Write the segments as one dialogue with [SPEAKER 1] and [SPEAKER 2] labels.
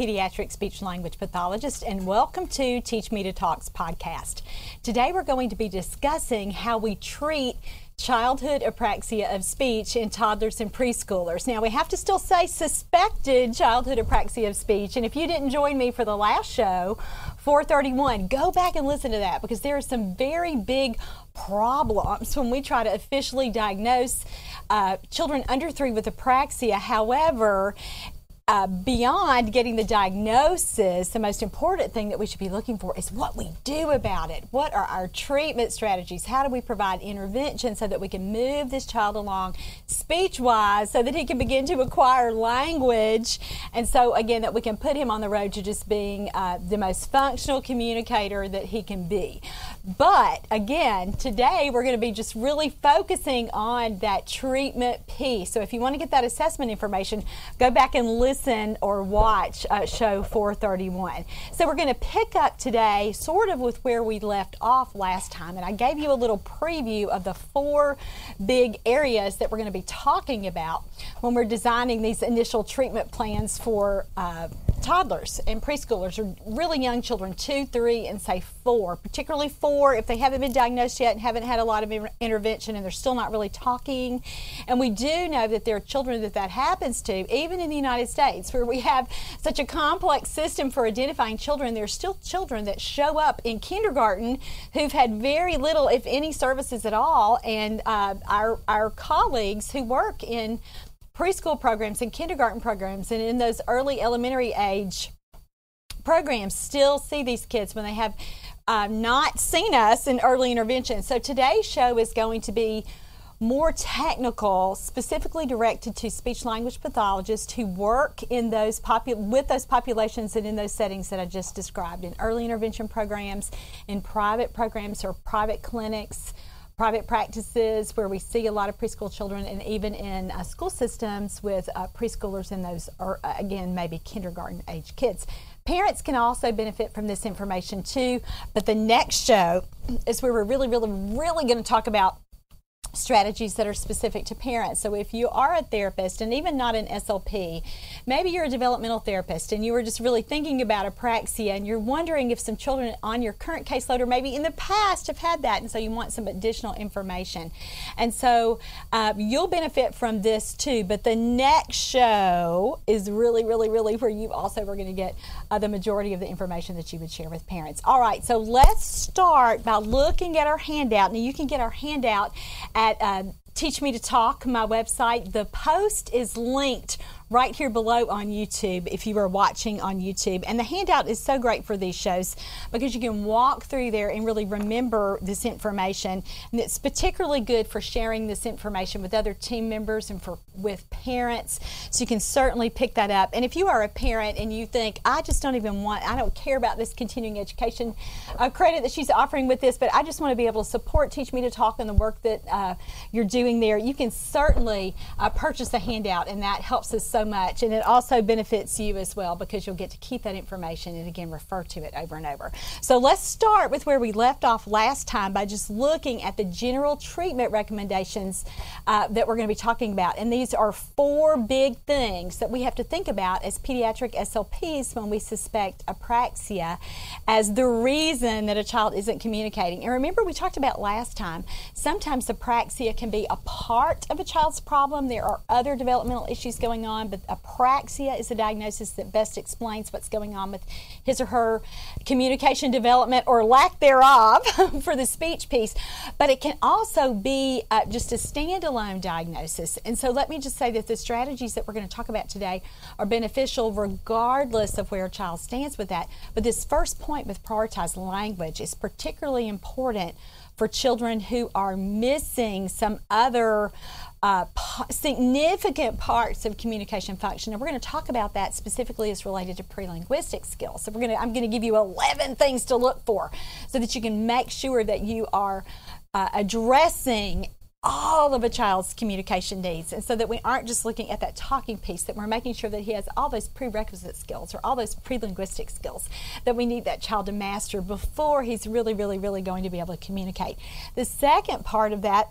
[SPEAKER 1] pediatric speech language pathologist, and welcome to Teach Me to Talks podcast. Today we're going to be discussing how we treat childhood apraxia of speech in toddlers and preschoolers. Now, we have to still say suspected childhood apraxia of speech, and if you didn't join me for the last show, 431, go back and listen to that because there are some very big problems when we try to officially diagnose uh, children under three with apraxia. However, uh, beyond getting the diagnosis, the most important thing that we should be looking for is what we do about it. What are our treatment strategies? How do we provide intervention so that we can move this child along speech wise so that he can begin to acquire language? And so, again, that we can put him on the road to just being uh, the most functional communicator that he can be. But again, today we're going to be just really focusing on that treatment piece. So, if you want to get that assessment information, go back and listen or watch uh, show 431. So we're going to pick up today sort of with where we left off last time. And I gave you a little preview of the four big areas that we're going to be talking about when we're designing these initial treatment plans for uh, toddlers and preschoolers or really young children, two, three, and say four, particularly four if they haven't been diagnosed yet and haven't had a lot of intervention and they're still not really talking. And we do know that there are children that that happens to, even in the United States, where we have such a complex system for identifying children. There are still children that show up in kindergarten who've had very little, if any, services at all. And uh, our, our colleagues who work in preschool programs and kindergarten programs and in those early elementary age programs still see these kids when they have uh, not seen us in early intervention. So today's show is going to be more technical, specifically directed to speech language pathologists who work in those popu- with those populations and in those settings that I just described in early intervention programs, in private programs or private clinics private practices where we see a lot of preschool children, and even in uh, school systems with uh, preschoolers and those, or uh, again, maybe kindergarten age kids. Parents can also benefit from this information too, but the next show is where we're really, really, really going to talk about strategies that are specific to parents. So if you are a therapist and even not an SLP, maybe you're a developmental therapist and you were just really thinking about apraxia and you're wondering if some children on your current caseload or maybe in the past have had that and so you want some additional information. And so uh, you'll benefit from this too, but the next show is really, really, really where you also are going to get uh, the majority of the information that you would share with parents. All right, so let's start by looking at our handout. Now you can get our handout at uh, Teach Me to Talk, my website. The post is linked right here below on YouTube if you are watching on YouTube. And the handout is so great for these shows because you can walk through there and really remember this information. And it's particularly good for sharing this information with other team members and for with parents. So you can certainly pick that up. And if you are a parent and you think, I just don't even want, I don't care about this continuing education uh, credit that she's offering with this, but I just want to be able to support Teach Me to Talk and the work that uh, you're doing there, you can certainly uh, purchase a handout and that helps us so much. And it also benefits you as well because you'll get to keep that information and again refer to it over and over. So let's start with where we left off last time by just looking at the general treatment recommendations uh, that we're going to be talking about. And these are four big things that we have to think about as pediatric SLPs when we suspect apraxia as the reason that a child isn't communicating. And remember, we talked about last time, sometimes apraxia can be a part of a child's problem. There are other developmental issues going on, but apraxia is a diagnosis that best explains what's going on with his or her communication development or lack thereof for the speech piece. But it can also be uh, just a standalone diagnosis. And so let me just say that the strategies that we're going to talk about today are beneficial regardless of where a child stands with that. But this first point with prioritized language is particularly important for children who are missing some other uh, significant parts of communication function, and we're going to talk about that specifically as related to pre-linguistic skills. So we're going to, I'm going to give you 11 things to look for, so that you can make sure that you are uh, addressing all of a child's communication needs. And so that we aren't just looking at that talking piece that we're making sure that he has all those prerequisite skills or all those pre-linguistic skills that we need that child to master before he's really really really going to be able to communicate. The second part of that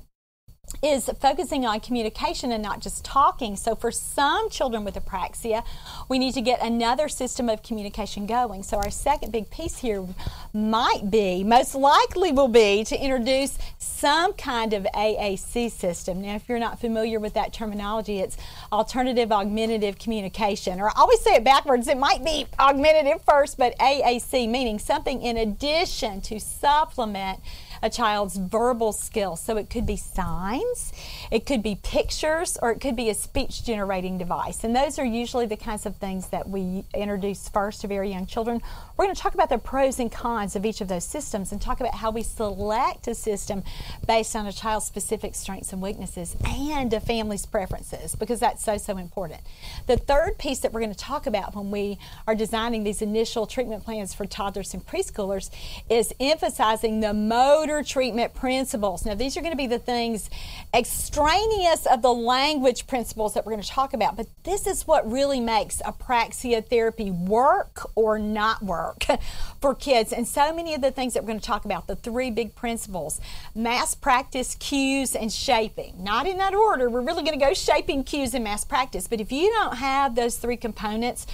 [SPEAKER 1] is focusing on communication and not just talking. So, for some children with apraxia, we need to get another system of communication going. So, our second big piece here might be, most likely will be, to introduce some kind of AAC system. Now, if you're not familiar with that terminology, it's alternative augmentative communication. Or I always say it backwards, it might be augmentative first, but AAC, meaning something in addition to supplement a child's verbal skills. So it could be signs, it could be pictures, or it could be a speech generating device. And those are usually the kinds of things that we introduce first to very young children. We're going to talk about the pros and cons of each of those systems and talk about how we select a system based on a child's specific strengths and weaknesses and a family's preferences because that's so, so important. The third piece that we're going to talk about when we are designing these initial treatment plans for toddlers and preschoolers is emphasizing the motor treatment principles. Now, these are going to be the things extraneous of the language principles that we're going to talk about, but this is what really makes apraxia therapy work or not work for kids. And so many of the things that we're going to talk about, the three big principles mass practice, cues, and shaping. Not in that order. We're really going to go shaping, cues, and mass practice. But if you don't have those three components,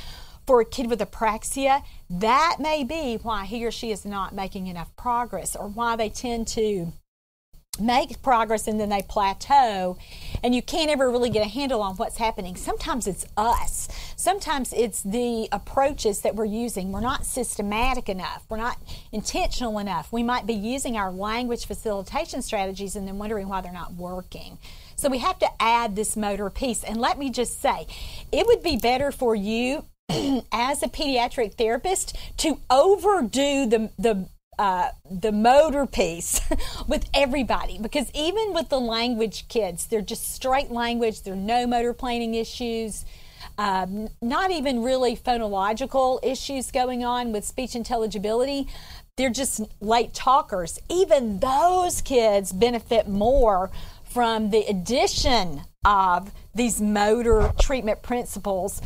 [SPEAKER 1] for a kid with apraxia, that may be why he or she is not making enough progress or why they tend to make progress and then they plateau and you can't ever really get a handle on what's happening. Sometimes it's us. Sometimes it's the approaches that we're using. We're not systematic enough. We're not intentional enough. We might be using our language facilitation strategies and then wondering why they're not working. So we have to add this motor piece. And let me just say, it would be better for you as a pediatric therapist to overdo the the uh, the motor piece with everybody because even with the language kids, they're just straight language. There are no motor planning issues. Um, not even really phonological issues going on with speech intelligibility. They're just late talkers. Even those kids benefit more from the addition of these motor treatment principles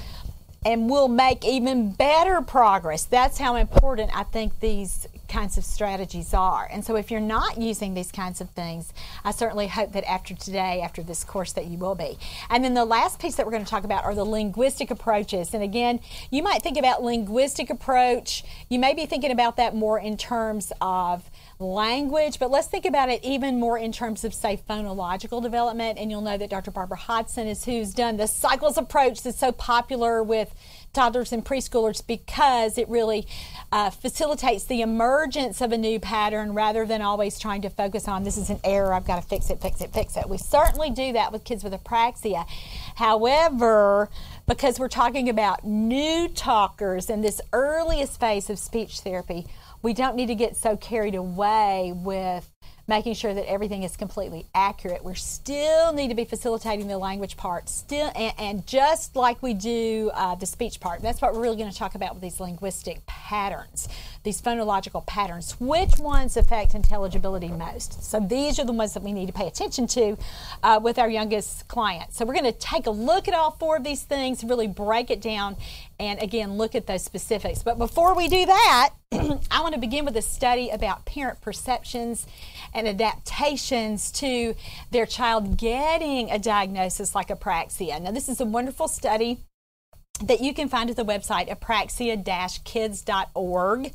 [SPEAKER 1] and we'll make even better progress. That's how important I think these kinds of strategies are. And so if you're not using these kinds of things, I certainly hope that after today, after this course, that you will be. And then the last piece that we're going to talk about are the linguistic approaches. And again, you might think about linguistic approach, you may be thinking about that more in terms of language, but let's think about it even more in terms of, say, phonological development. And you'll know that Dr. Barbara Hodson is who's done the cycles approach that's so popular with toddlers and preschoolers because it really uh, facilitates the emergence of a new pattern rather than always trying to focus on this is an error, I've got to fix it, fix it, fix it. We certainly do that with kids with apraxia. However, because we're talking about new talkers in this earliest phase of speech therapy, we don't need to get so carried away with making sure that everything is completely accurate. We still need to be facilitating the language part, still, and, and just like we do uh, the speech part. That's what we're really going to talk about with these linguistic patterns, these phonological patterns. Which ones affect intelligibility most? So these are the ones that we need to pay attention to uh, with our youngest clients. So we're going to take a look at all four of these things, really break it down, and again look at those specifics. But before we do that, I want to begin with a study about parent perceptions and adaptations to their child getting a diagnosis like apraxia. Now, this is a wonderful study that you can find at the website apraxia-kids.org.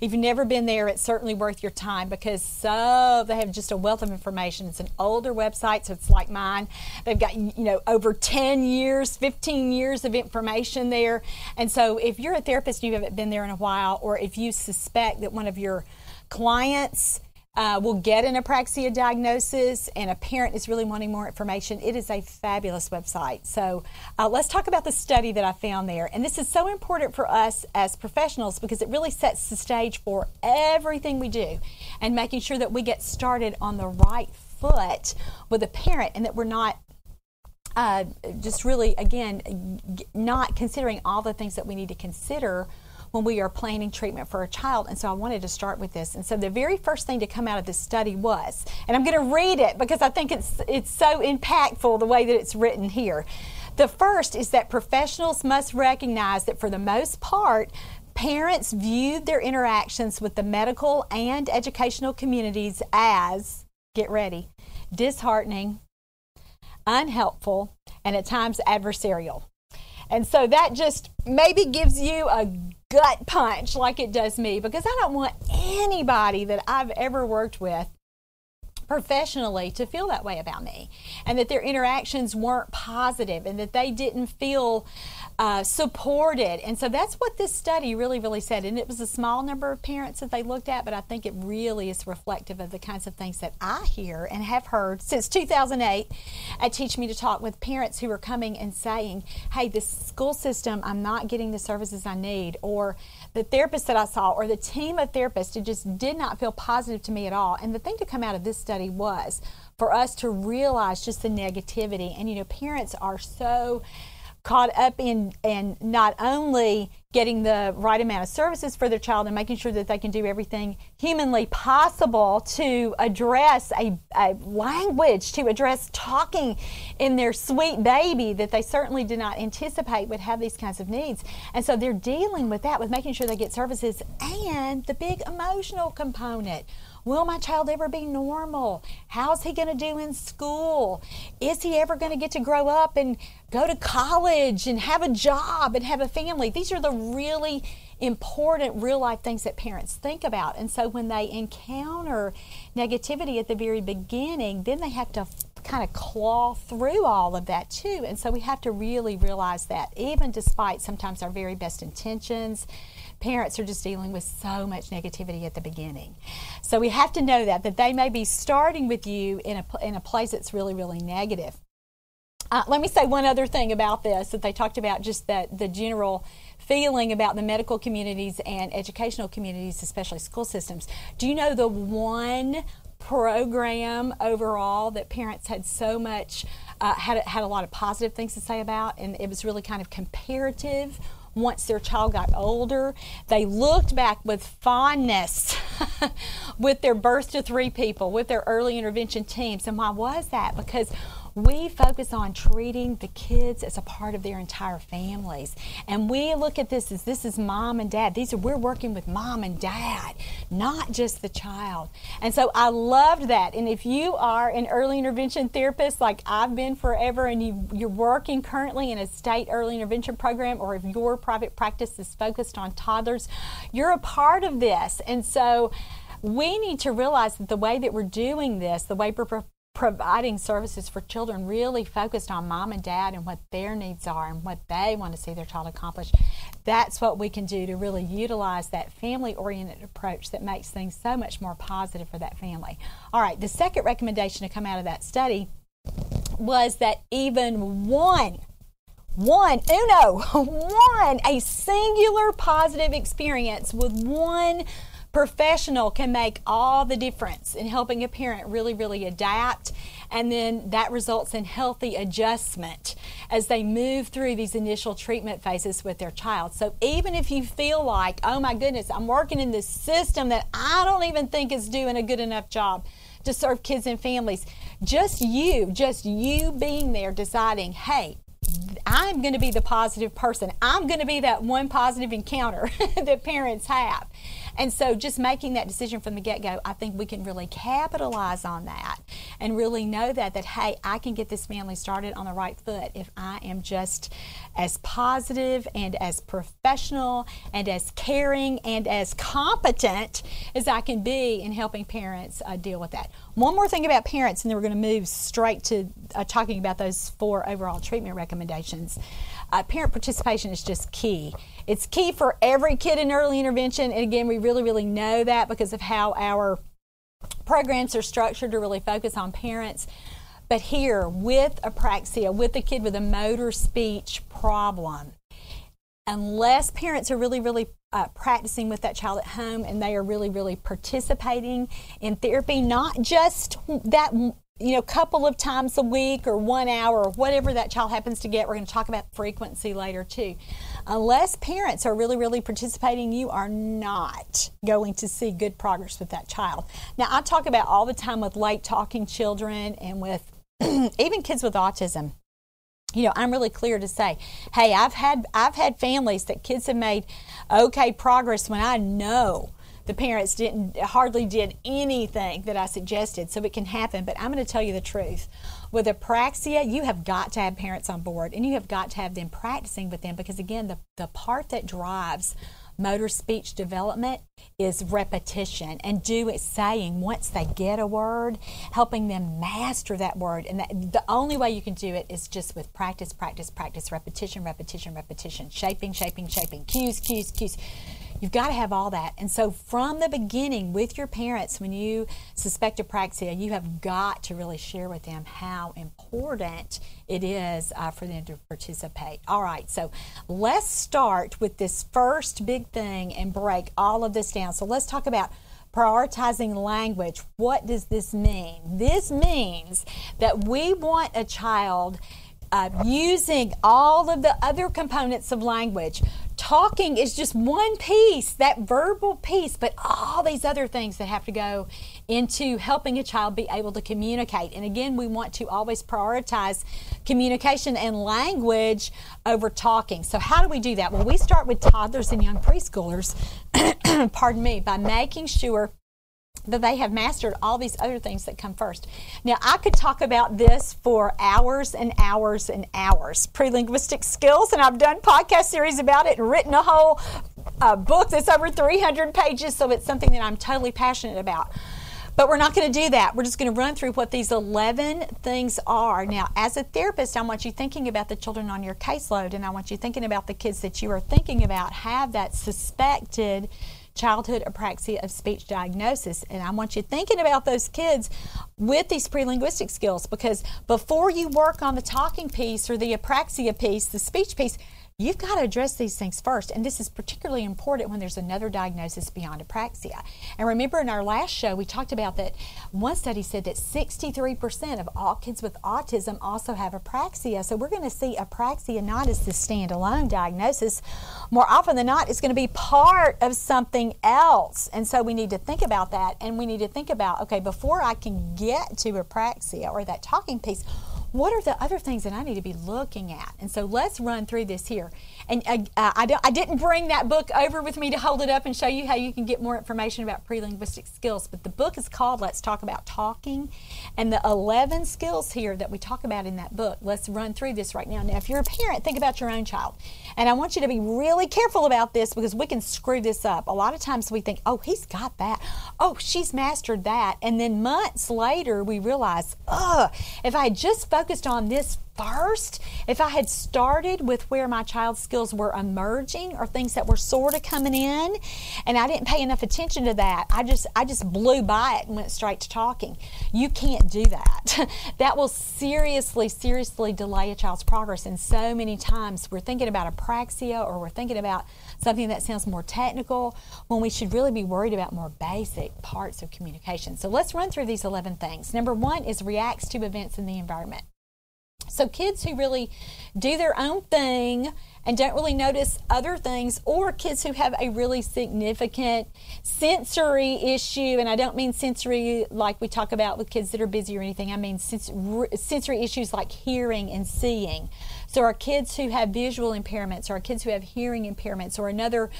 [SPEAKER 1] If you've never been there, it's certainly worth your time because so they have just a wealth of information. It's an older website, so it's like mine. They've got you know over 10 years, 15 years of information there. And so if you're a therapist and you haven't been there in a while or if you suspect that one of your clients uh, will get an apraxia diagnosis and a parent is really wanting more information, it is a fabulous website. So uh, let's talk about the study that I found there. And this is so important for us as professionals because it really sets the stage for everything we do and making sure that we get started on the right foot with a parent and that we're not uh, just really, again, not considering all the things that we need to consider when we are planning treatment for a child. And so I wanted to start with this. And so the very first thing to come out of this study was, and I'm going to read it because I think it's it's so impactful the way that it's written here. The first is that professionals must recognize that for the most part, parents viewed their interactions with the medical and educational communities as, get ready, disheartening, unhelpful, and at times adversarial. And so that just maybe gives you a gut punch like it does me because I don't want anybody that I've ever worked with professionally to feel that way about me and that their interactions weren't positive and that they didn't feel uh, supported. And so that's what this study really, really said. And it was a small number of parents that they looked at, but I think it really is reflective of the kinds of things that I hear and have heard since 2008 at Teach Me to Talk with parents who are coming and saying, hey, this school system, I'm not getting the services I need, or the therapist that I saw, or the team of therapists, it just did not feel positive to me at all. And the thing to come out of this study was for us to realize just the negativity. And, you know, parents are so caught up in and not only getting the right amount of services for their child and making sure that they can do everything humanly possible to address a, a language, to address talking in their sweet baby that they certainly did not anticipate would have these kinds of needs. And so they're dealing with that, with making sure they get services and the big emotional component Will my child ever be normal? How's he going to do in school? Is he ever going to get to grow up and go to college and have a job and have a family? These are the really important real life things that parents think about. And so when they encounter negativity at the very beginning, then they have to kind of claw through all of that too. And so we have to really realize that, even despite sometimes our very best intentions parents are just dealing with so much negativity at the beginning. So we have to know that, that they may be starting with you in a, in a place that's really, really negative. Uh, let me say one other thing about this that they talked about just that the general feeling about the medical communities and educational communities, especially school systems. Do you know the one program overall that parents had so much uh, had had a lot of positive things to say about, and it was really kind of comparative once their child got older. They looked back with fondness with their birth to three people, with their early intervention teams. And why was that? Because we focus on treating the kids as a part of their entire families. And we look at this as this is mom and dad. These are we're working with mom and dad, not just the child. And so I loved that. And if you are an early intervention therapist like I've been forever and you, you're working currently in a state early intervention program or if your private practice is focused on toddlers, you're a part of this. And so we need to realize that the way that we're doing this, the way we're providing services for children really focused on mom and dad and what their needs are and what they want to see their child accomplish. That's what we can do to really utilize that family oriented approach that makes things so much more positive for that family. All right, the second recommendation to come out of that study was that even one one, uno, one, a singular positive experience with one professional can make all the difference in helping a parent really, really adapt. And then that results in healthy adjustment as they move through these initial treatment phases with their child. So even if you feel like, oh my goodness, I'm working in this system that I don't even think is doing a good enough job to serve kids and families, just you, just you being there deciding, hey, I'm going to be the positive person. I'm going to be that one positive encounter that parents have. And so just making that decision from the get go, I think we can really capitalize on that and really know that, that, hey, I can get this family started on the right foot if I am just as positive and as professional and as caring and as competent as I can be in helping parents uh, deal with that. One more thing about parents, and then we're going to move straight to uh, talking about those four overall treatment recommendations. Uh, parent participation is just key. It's key for every kid in early intervention. And again, we really, really know that because of how our programs are structured to really focus on parents. But here, with apraxia, with a kid with a motor speech problem, unless parents are really, really uh, practicing with that child at home and they are really, really participating in therapy, not just that you know, a couple of times a week or one hour or whatever that child happens to get. We're going to talk about frequency later too. Unless parents are really, really participating, you are not going to see good progress with that child. Now, I talk about all the time with late talking children and with even kids with autism you know i'm really clear to say hey i've had i've had families that kids have made okay progress when i know the parents didn't hardly did anything that I suggested, so it can happen. But I'm going to tell you the truth. With apraxia, you have got to have parents on board and you have got to have them practicing with them because, again, the, the part that drives motor speech development is repetition and do it saying once they get a word helping them master that word and that, the only way you can do it is just with practice practice practice repetition repetition repetition shaping shaping shaping cues cues cues You've got to have all that. And so from the beginning with your parents, when you suspect apraxia, you have got to really share with them how important it is uh, for them to participate. All right, so let's start with this first big thing and break all of this down. So let's talk about prioritizing language. What does this mean? This means that we want a child uh, using all of the other components of language talking is just one piece, that verbal piece, but all these other things that have to go into helping a child be able to communicate. And again, we want to always prioritize communication and language over talking. So, how do we do that? Well, we start with toddlers and young preschoolers, pardon me, by making sure that they have mastered all these other things that come first. Now, I could talk about this for hours and hours and hours. Pre-linguistic skills, and I've done podcast series about it and written a whole uh, book that's over 300 pages, so it's something that I'm totally passionate about. But we're not going to do that. We're just going to run through what these 11 things are. Now, as a therapist, I want you thinking about the children on your caseload, and I want you thinking about the kids that you are thinking about have that suspected childhood apraxia of speech diagnosis. And I want you thinking about those kids with these pre linguistic skills because before you work on the talking piece or the apraxia piece, the speech piece, You've got to address these things first, and this is particularly important when there's another diagnosis beyond apraxia. And remember, in our last show, we talked about that one study said that 63% of all kids with autism also have apraxia. So we're going to see apraxia not as the standalone diagnosis. More often than not, it's going to be part of something else. And so we need to think about that, and we need to think about okay, before I can get to apraxia or that talking piece, what are the other things that I need to be looking at? And so let's run through this here. And uh, I, I didn't bring that book over with me to hold it up and show you how you can get more information about pre linguistic skills, but the book is called Let's Talk About Talking. And the 11 skills here that we talk about in that book, let's run through this right now. Now, if you're a parent, think about your own child. And I want you to be really careful about this because we can screw this up. A lot of times we think, oh, he's got that. Oh, she's mastered that. And then months later, we realize, oh, if I had just focused on this first, if I had started with where my child's skills were emerging or things that were sort of coming in, and I didn't pay enough attention to that, I just I just blew by it and went straight to talking. You can't do that. that will seriously, seriously delay a child's progress. And so many times we're thinking about apraxia or we're thinking about something that sounds more technical when we should really be worried about more basic parts of communication. So let's run through these 11 things. Number one is reacts to events in the environment. So, kids who really do their own thing and don't really notice other things, or kids who have a really significant sensory issue, and I don't mean sensory like we talk about with kids that are busy or anything, I mean sensory issues like hearing and seeing. So, our kids who have visual impairments, or our kids who have hearing impairments, or another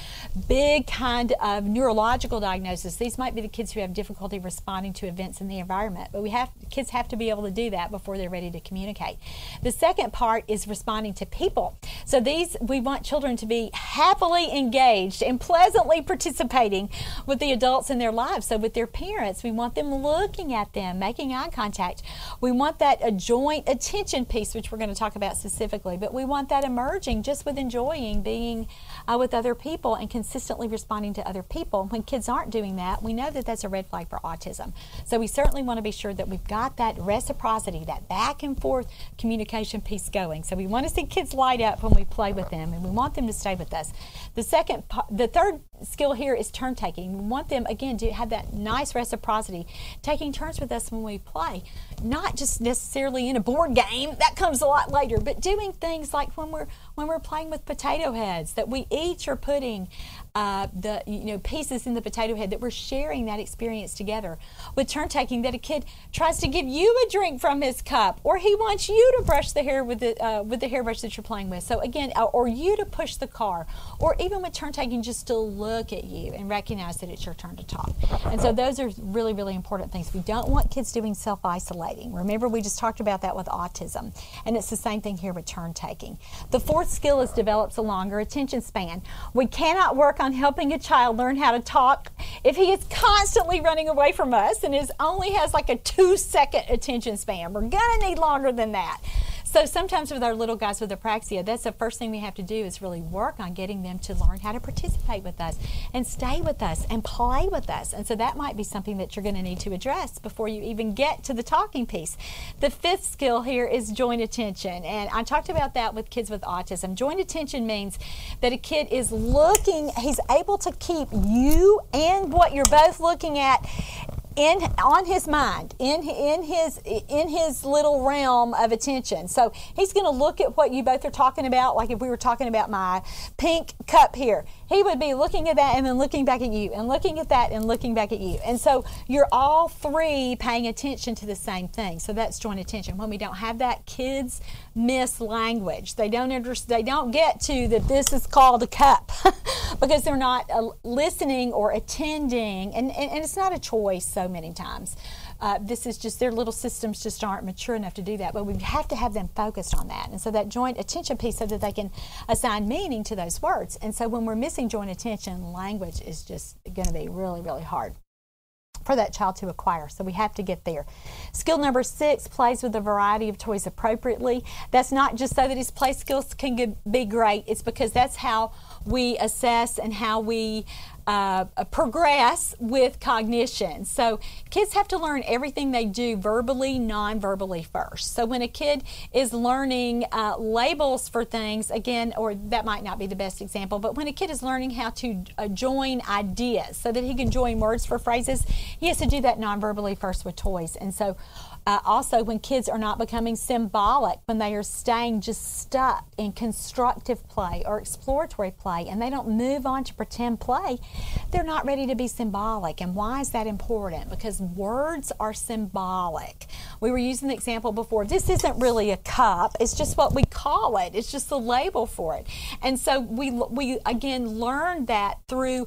[SPEAKER 1] big kind of neurological diagnosis, these might be the kids who have difficulty responding to events in the environment. But we have kids have to be able to do that before they're ready to communicate. The second part is responding to people. So, these we want children to be happily engaged and pleasantly participating with the adults in their lives. So, with their parents, we want them looking at them, making eye contact. We want that a joint attention piece, which we're going to talk about specifically but we want that emerging just with enjoying being uh, with other people and consistently responding to other people. When kids aren't doing that, we know that that's a red flag for autism. So we certainly want to be sure that we've got that reciprocity, that back and forth communication piece going. So we want to see kids light up when we play with them and we want them to stay with us. The second, the third skill here is turn taking. We want them, again, to have that nice reciprocity, taking turns with us when we play. Not just necessarily in a board game, that comes a lot later, but doing things like when we're when we're playing with potato heads, that we each are putting uh, the you know pieces in the potato head that we're sharing that experience together. With turn taking that a kid tries to give you a drink from his cup or he wants you to brush the hair with the uh, with the hairbrush that you're playing with. So again uh, or you to push the car or even with turn taking just to look at you and recognize that it's your turn to talk. And so those are really really important things. We don't want kids doing self-isolating. Remember we just talked about that with autism. And it's the same thing here with turn taking. The fourth skill is develops a longer attention span. We cannot work on on helping a child learn how to talk if he is constantly running away from us and is only has like a two second attention span. We're going to need longer than that. So sometimes with our little guys with apraxia, that's the first thing we have to do is really work on getting them to learn how to participate with us and stay with us and play with us. And so that might be something that you're going to need to address before you even get to the talking piece. The fifth skill here is joint attention. And I talked about that with kids with autism. Joint attention means that a kid is looking, he's able to keep you and what you're both looking at in on his mind in in his in his little realm of attention. So he's going to look at what you both are talking about like if we were talking about my pink cup here he would be looking at that and then looking back at you and looking at that and looking back at you. And so you're all three paying attention to the same thing. So that's joint attention. When we don't have that kids miss language. They don't understand they don't get to that this is called a cup because they're not uh, listening or attending. And, and, and it's not a choice so many times. Uh, this is just their little systems just aren't mature enough to do that. But we have to have them focused on that, and so that joint attention piece, so that they can assign meaning to those words. And so when we're missing joint attention, language is just going to be really, really hard for that child to acquire. So we have to get there. Skill number six plays with a variety of toys appropriately. That's not just so that his play skills can be great, it's because that's how we assess and how we uh, progress with cognition. So kids have to learn everything they do verbally, non-verbally first. So when a kid is learning uh, labels for things, again, or that might not be the best example, but when a kid is learning how to uh, join ideas so that he can join words for phrases, he has to do that non-verbally first with toys. And so uh, also, when kids are not becoming symbolic, when they are staying just stuck in constructive play or exploratory play and they don't move on to pretend play, they're not ready to be symbolic. And why is that important? Because words are symbolic. We were using the example before this isn't really a cup, it's just what we call it, it's just the label for it. And so we, we again learned that through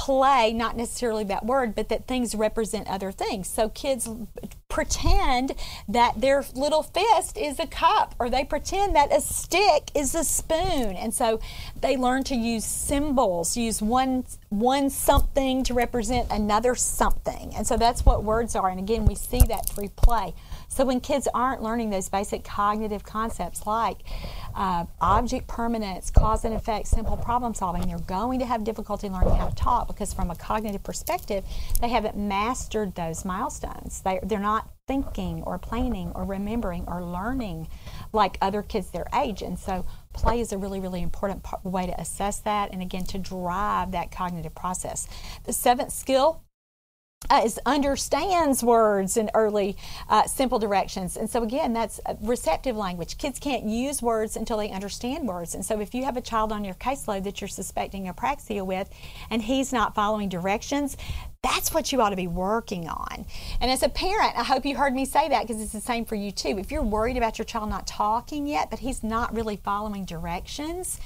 [SPEAKER 1] play, not necessarily that word, but that things represent other things. So kids pretend that their little fist is a cup or they pretend that a stick is a spoon. And so they learn to use symbols, use one one something to represent another something. And so that's what words are. And again, we see that through play. So when kids aren't learning those basic cognitive concepts like uh, object permanence, cause and effect, simple problem solving, they're going to have difficulty learning how to talk because from a cognitive perspective, they haven't mastered those milestones. They, they're not thinking or planning or remembering or learning like other kids their age. And so play is a really, really important way to assess that and again to drive that cognitive process. The seventh skill uh, is understands words in early uh, simple directions. And so, again, that's receptive language. Kids can't use words until they understand words. And so, if you have a child on your caseload that you're suspecting apraxia with and he's not following directions, that's what you ought to be working on. And as a parent, I hope you heard me say that because it's the same for you too. If you're worried about your child not talking yet, but he's not really following directions,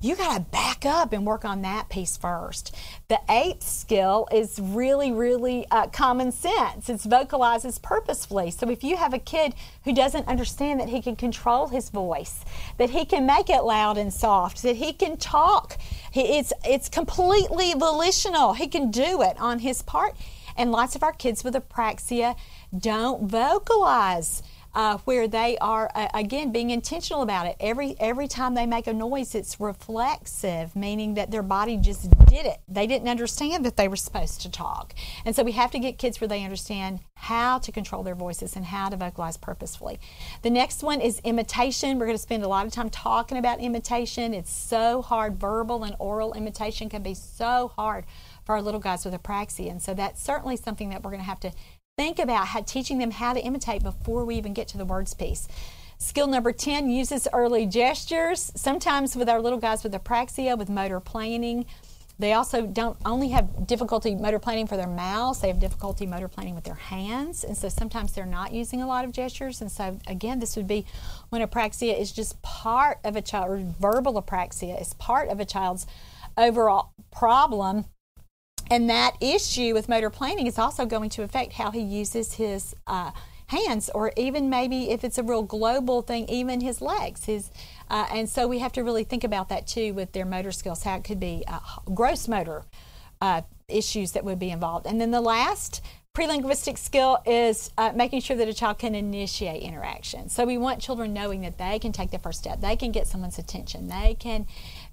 [SPEAKER 1] you got to back up and work on that piece first. The eighth skill is really, really uh, common sense. It's vocalizes purposefully. So if you have a kid who doesn't understand that he can control his voice, that he can make it loud and soft, that he can talk, it's it's completely volitional. He can do it on his part. And lots of our kids with apraxia don't vocalize uh, where they are uh, again being intentional about it. Every every time they make a noise, it's reflexive, meaning that their body just did it. They didn't understand that they were supposed to talk, and so we have to get kids where they understand how to control their voices and how to vocalize purposefully. The next one is imitation. We're going to spend a lot of time talking about imitation. It's so hard. Verbal and oral imitation can be so hard for our little guys with apraxia, and so that's certainly something that we're going to have to think about how, teaching them how to imitate before we even get to the words piece. Skill number 10 uses early gestures. Sometimes with our little guys with apraxia, with motor planning, they also don't only have difficulty motor planning for their mouths, they have difficulty motor planning with their hands. And so sometimes they're not using a lot of gestures. And so, again, this would be when apraxia is just part of a child, or verbal apraxia is part of a child's overall problem and that issue with motor planning is also going to affect how he uses his uh, hands, or even maybe if it's a real global thing, even his legs. His uh, and so we have to really think about that too with their motor skills. How it could be uh, gross motor uh, issues that would be involved. And then the last prelinguistic skill is uh, making sure that a child can initiate interaction. So we want children knowing that they can take the first step, they can get someone's attention, they can,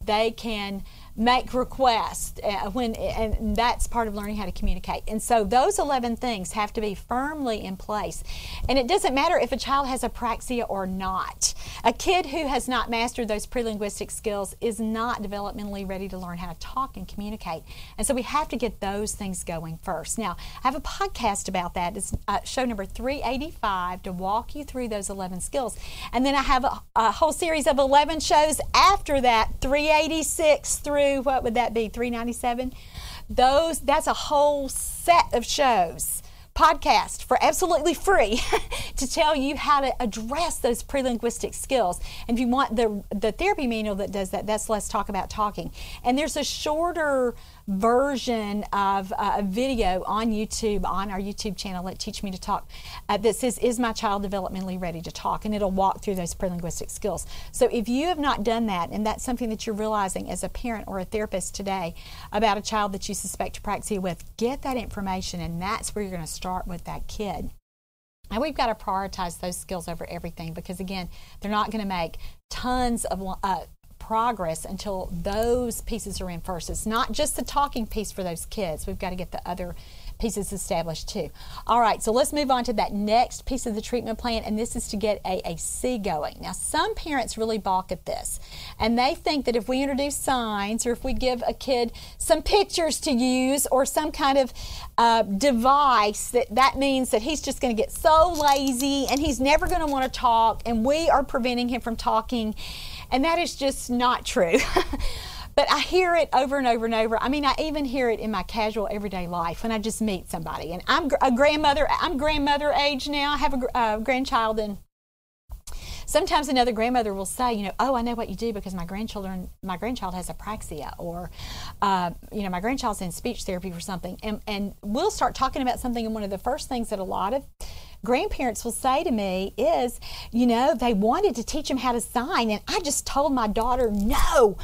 [SPEAKER 1] they can make requests uh, when and that's part of learning how to communicate. And so those 11 things have to be firmly in place. And it doesn't matter if a child has apraxia or not. A kid who has not mastered those prelinguistic skills is not developmentally ready to learn how to talk and communicate. And so we have to get those things going first. Now i have a podcast about that. It's uh, show number 385 to walk you through those 11 skills. And then i have a, a whole series of 11 shows after that 386 through through what would that be 397 those that's a whole set of shows podcast for absolutely free to tell you how to address those prelinguistic skills. And if you want the the therapy manual that does that, that's Let's Talk About Talking. And there's a shorter version of uh, a video on YouTube, on our YouTube channel at Teach Me to Talk, uh, that says, Is my child developmentally ready to talk? And it'll walk through those prelinguistic skills. So if you have not done that, and that's something that you're realizing as a parent or a therapist today about a child that you suspect apraxia with, get that information, and that's where you're going to start with that kid. And we've got to prioritize those skills over everything because, again, they're not going to make tons of uh, progress until those pieces are in first. It's not just the talking piece for those kids. We've got to get the other pieces established too. All right, so let's move on to that next piece of the treatment plan, and this is to get a AAC going. Now, some parents really balk at this, and they think that if we introduce signs or if we give a kid some pictures to use or some kind of uh, device, that that means that he's just going to get so lazy and he's never going to want to talk, and we are preventing him from talking and that is just not true. but I hear it over and over and over. I mean, I even hear it in my casual everyday life when I just meet somebody. And I'm a grandmother. I'm grandmother age now. I have a uh, grandchild, and sometimes another grandmother will say, you know, oh, I know what you do because my grandchildren, my grandchild has apraxia, or, uh, you know, my grandchild's in speech therapy for something, and and we'll start talking about something. And one of the first things that a lot of grandparents will say to me is, you know, they wanted to teach him how to sign, and I just told my daughter, no,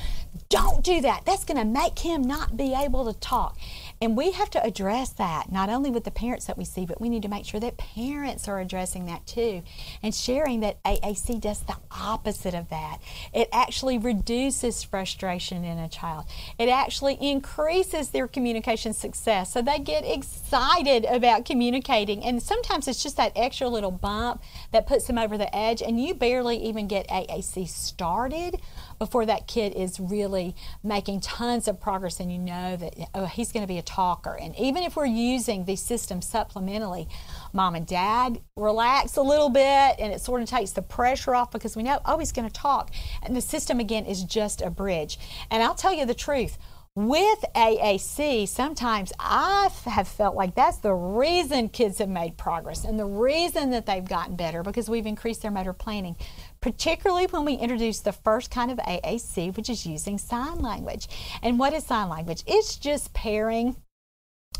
[SPEAKER 1] don't do that. That's going to make him not be able to talk. And we have to address that, not only with the parents that we see, but we need to make sure that parents are addressing that too and sharing that AAC does the opposite of that. It actually reduces frustration in a child, it actually increases their communication success. So they get excited about communicating. And sometimes it's just that extra little bump that puts them over the edge, and you barely even get AAC started before that kid is really making tons of progress and you know that oh, he's going to be a talker. And even if we're using these systems supplementally, mom and dad relax a little bit and it sort of takes the pressure off because we know, oh, he's going to talk. And the system, again, is just a bridge. And I'll tell you the truth with AAC, sometimes I have felt like that's the reason kids have made progress and the reason that they've gotten better because we've increased their motor planning particularly when we introduce the first kind of AAC, which is using sign language. And what is sign language? It's just pairing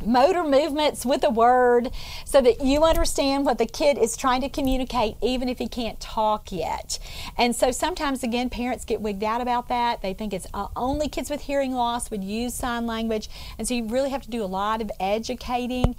[SPEAKER 1] motor movements with a word so that you understand what the kid is trying to communicate even if he can't talk yet and so sometimes again parents get wigged out about that they think it's uh, only kids with hearing loss would use sign language and so you really have to do a lot of educating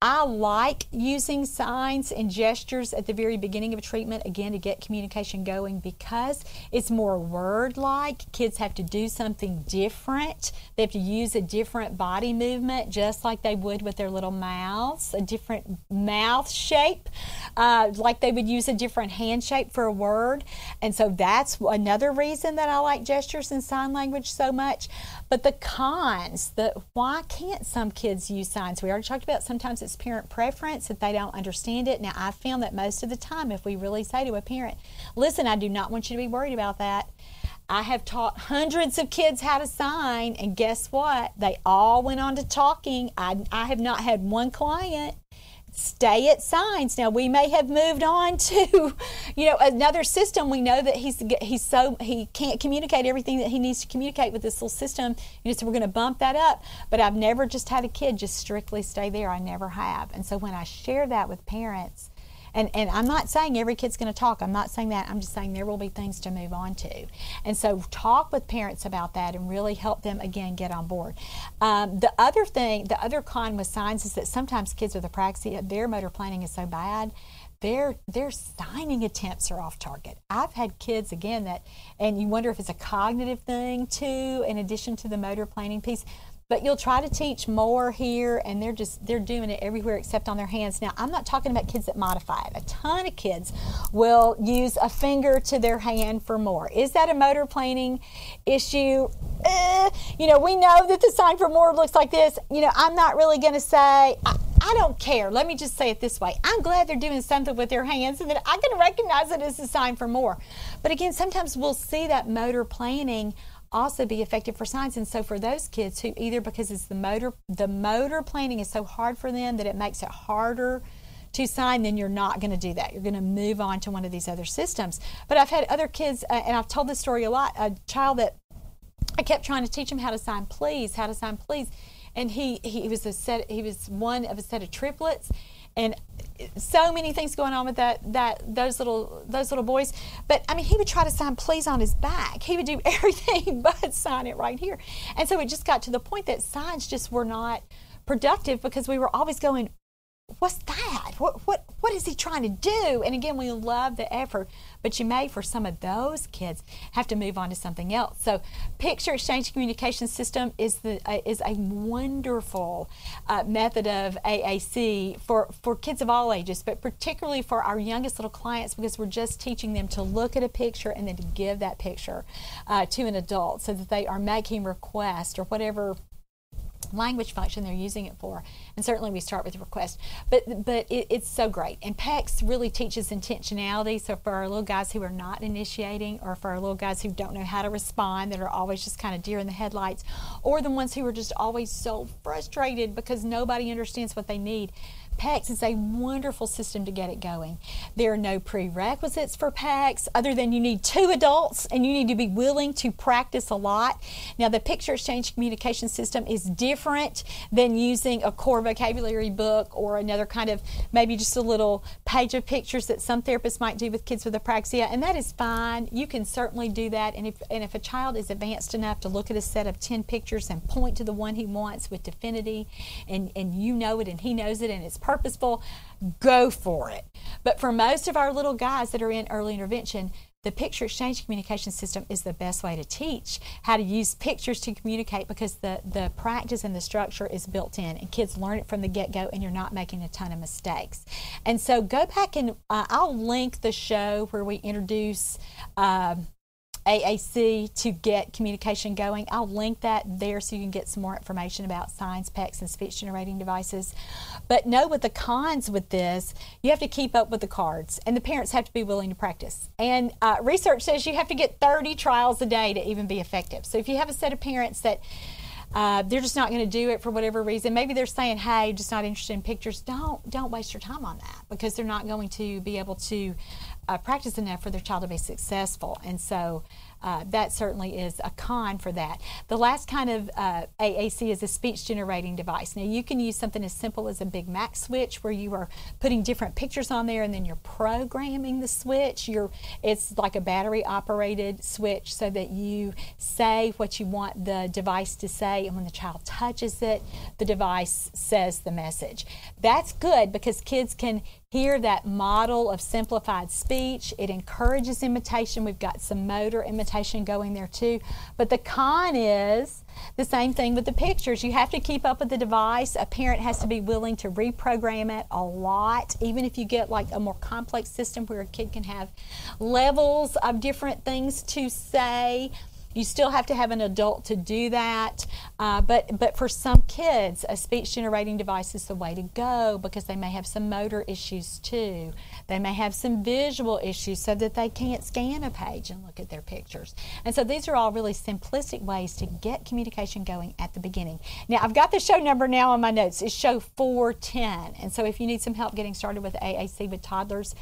[SPEAKER 1] I like using signs and gestures at the very beginning of a treatment, again, to get communication going because it's more word like. Kids have to do something different. They have to use a different body movement, just like they would with their little mouths, a different mouth shape, uh, like they would use a different hand shape for a word. And so that's another reason that I like gestures and sign language so much. But the cons, the why can't some kids use signs? We already talked about sometimes it's parent preference if they don't understand it. Now I found that most of the time if we really say to a parent, listen, I do not want you to be worried about that. I have taught hundreds of kids how to sign, and guess what? They all went on to talking. I, I have not had one client stay at signs. Now we may have moved on to, you know, another system. We know that he's he's so he can't communicate everything that he needs to communicate with this little system. You know, so we're going to bump that up. But I've never just had a kid just strictly stay there. I never have. And so when I share that with parents, and, and I'm not saying every kid's going to talk. I'm not saying that. I'm just saying there will be things to move on to. And so talk with parents about that and really help them, again, get on board. Um, the other thing, the other con with signs is that sometimes kids with apraxia, their motor planning is so bad their their signing attempts are off target. I've had kids again that, and you wonder if it's a cognitive thing too, in addition to the motor planning piece but you'll try to teach more here and they're just they're doing it everywhere except on their hands now i'm not talking about kids that modify it a ton of kids will use a finger to their hand for more is that a motor planning issue eh, you know we know that the sign for more looks like this you know i'm not really going to say I, I don't care. Let me just say it this way. I'm glad they're doing something with their hands and that I can recognize it as a sign for more. But again, sometimes we'll see that motor planning also be effective for signs. And so for those kids who either because it's the motor the motor planning is so hard for them that it makes it harder to sign, then you're not going to do that. You're going to move on to one of these other systems. But I've had other kids, uh, and I've told this story a lot. A child that I kept trying to teach him how to sign please, how to sign please, and he he was a set. He was one of a set of triplets, and so many things going on with that that those little those little boys. But I mean, he would try to sign please on his back. He would do everything but sign it right here. And so it just got to the point that signs just were not productive because we were always going what's that? What, what, what is he trying to do? And again, we love the effort, but you may, for some of those kids, have to move on to something else. So, picture exchange communication system is the uh, is a wonderful uh, method of AAC for for kids of all ages, but particularly for our youngest little clients because we're just teaching them to look at a picture and then to give that picture uh, to an adult so that they are making requests or whatever language function they're using it for. And certainly we start with request. But but it, it's so great. And PECS really teaches intentionality. So for our little guys who are not initiating or for our little guys who don't know how to respond, that are always just kind of deer in the headlights, or the ones who are just always so frustrated because nobody understands what they need. PECS is a wonderful system to get it going. There are no prerequisites for PECS other than you need two adults and you need to be willing to practice a lot. Now, the picture exchange communication system is different than using a core vocabulary book or another kind of maybe just a little page of pictures that some therapists might do with kids with apraxia, and that is fine. You can certainly do that. And if, and if a child is advanced enough to look at a set of 10 pictures and point to the one he wants with definity, and, and you know it and he knows it and it's purposeful, go for it. But for most of our little guys that are in early intervention, the picture exchange communication system is the best way to teach how to use pictures to communicate because the, the practice and the structure is built in and kids learn it from the get-go and you're not making a ton of mistakes and so go back and uh, i'll link the show where we introduce um, AAC to get communication going. I'll link that there so you can get some more information about signs, PECS, and speech generating devices. But know with the cons with this, you have to keep up with the cards, and the parents have to be willing to practice. And uh, research says you have to get 30 trials a day to even be effective. So if you have a set of parents that uh, they're just not going to do it for whatever reason. Maybe they're saying, "Hey, just not interested in pictures." Don't don't waste your time on that because they're not going to be able to uh, practice enough for their child to be successful. And so uh, that certainly is a con for that. The last kind of uh, AAC is a speech generating device. Now, you can use something as simple as a BIGmack switch where you are putting different pictures on there and then you're programming the switch. You're, it's like a battery operated switch so that you say what you want the device to say, and when the child touches it, the device says the message. That's good because kids can hear that model of simplified speech. It encourages imitation. We've got some motor imitation going there too. But the con is the same thing with the pictures. You have to keep up with the device. A parent has to be willing to reprogram it a lot, even if you get like a more complex system where a kid can have levels of different things to say. You still have to have an adult to do that, uh, but but for some kids, a speech generating device is the way to go because they may have some motor issues too. They may have some visual issues so that they can't scan a page and look at their pictures. And so these are all really simplistic ways to get communication going at the beginning. Now I've got the show number now on my notes. It's show 410. And so if you need some help getting started with AAC with toddlers,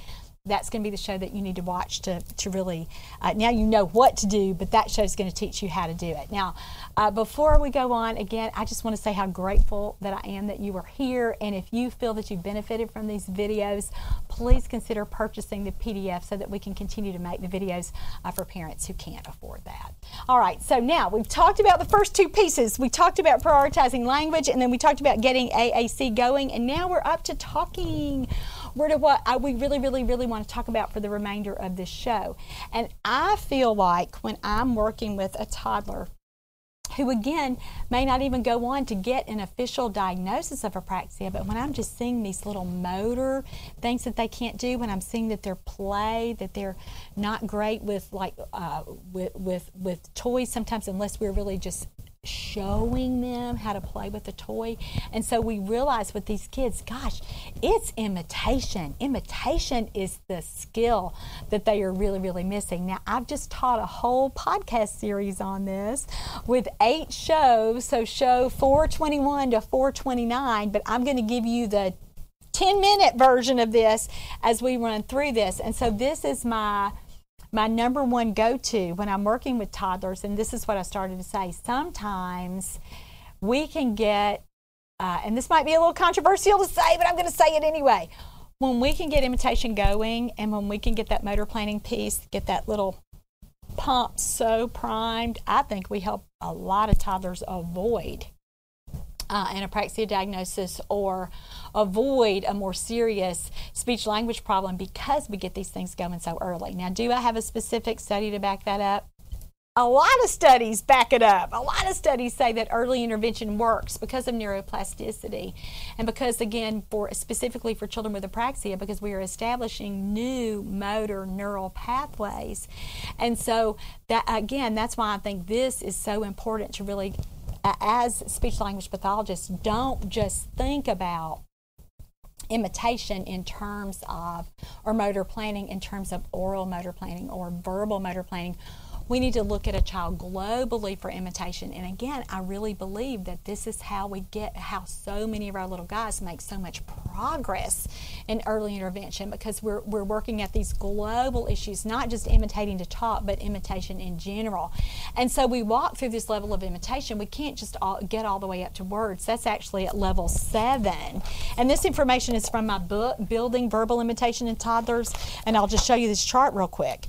[SPEAKER 1] that's going to be the show that you need to watch to, to really uh, now you know what to do but that show is going to teach you how to do it. Now uh, before we go on again i just want to say how grateful that i am that you are here and if you feel that you've benefited from these videos please consider purchasing the pdf so that we can continue to make the videos uh, for parents who can't afford that. All right so now we've talked about the first two pieces. We talked about prioritizing language and then we talked about getting aac going and now we're up to talking we're to what I, we really, really, really want to talk about for the remainder of this show. And I feel like when I'm working with a toddler, who again may not even go on to get an official diagnosis of apraxia, but when I'm just seeing these little motor things that they can't do, when I'm seeing that they're play, that they're not great with like uh, with with with toys sometimes, unless we're really just showing them how to play with the toy. And so we realize with these kids, gosh, it's imitation. Imitation is the skill that they are really, really missing. Now, I've just taught a whole podcast series on this with eight shows, so show 421 to 429, but I'm going to give you the 10 minute version of this as we run through this. And so this is my my number one go to when I'm working with toddlers, and this is what I started to say sometimes we can get, uh, and this might be a little controversial to say, but I'm going to say it anyway. When we can get imitation going and when we can get that motor planning piece, get that little pump so primed, I think we help a lot of toddlers avoid uh, an apraxia diagnosis or avoid a more serious speech language problem because we get these things going so early. Now, do I have a specific study to back that up? A lot of studies back it up. A lot of studies say that early intervention works because of neuroplasticity and because again for specifically for children with apraxia because we are establishing new motor neural pathways. And so that again that's why I think this is so important to really as speech language pathologists, don't just think about imitation in terms of, or motor planning in terms of oral motor planning or verbal motor planning we need to look at a child globally for imitation. And again, I really believe that this is how we get how so many of our little guys make so much progress in early intervention because we're, we're working at these global issues, not just imitating to talk, but imitation in general. And so we walk through this level of imitation. We can't just all, get all the way up to words. That's actually at level seven. And this information is from my book, Building Verbal Imitation in Toddlers. And I'll just show you this chart real quick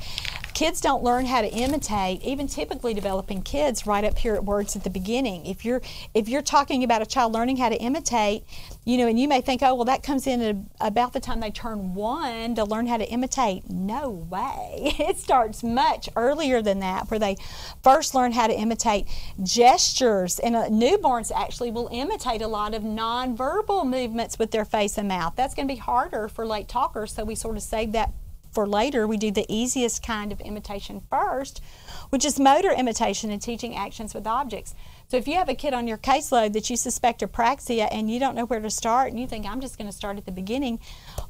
[SPEAKER 1] kids don't learn how to imitate even typically developing kids right up here at words at the beginning. If you're if you're talking about a child learning how to imitate you know and you may think oh well that comes in about the time they turn one to learn how to imitate. No way. It starts much earlier than that where they first learn how to imitate gestures. And uh, newborns actually will imitate a lot of nonverbal movements with their face and mouth. That's going to be harder for late talkers so we sort of save that for later, we do the easiest kind of imitation first, which is motor imitation and teaching actions with objects. So if you have a kid on your caseload that you suspect apraxia and you don't know where to start and you think I'm just going to start at the beginning,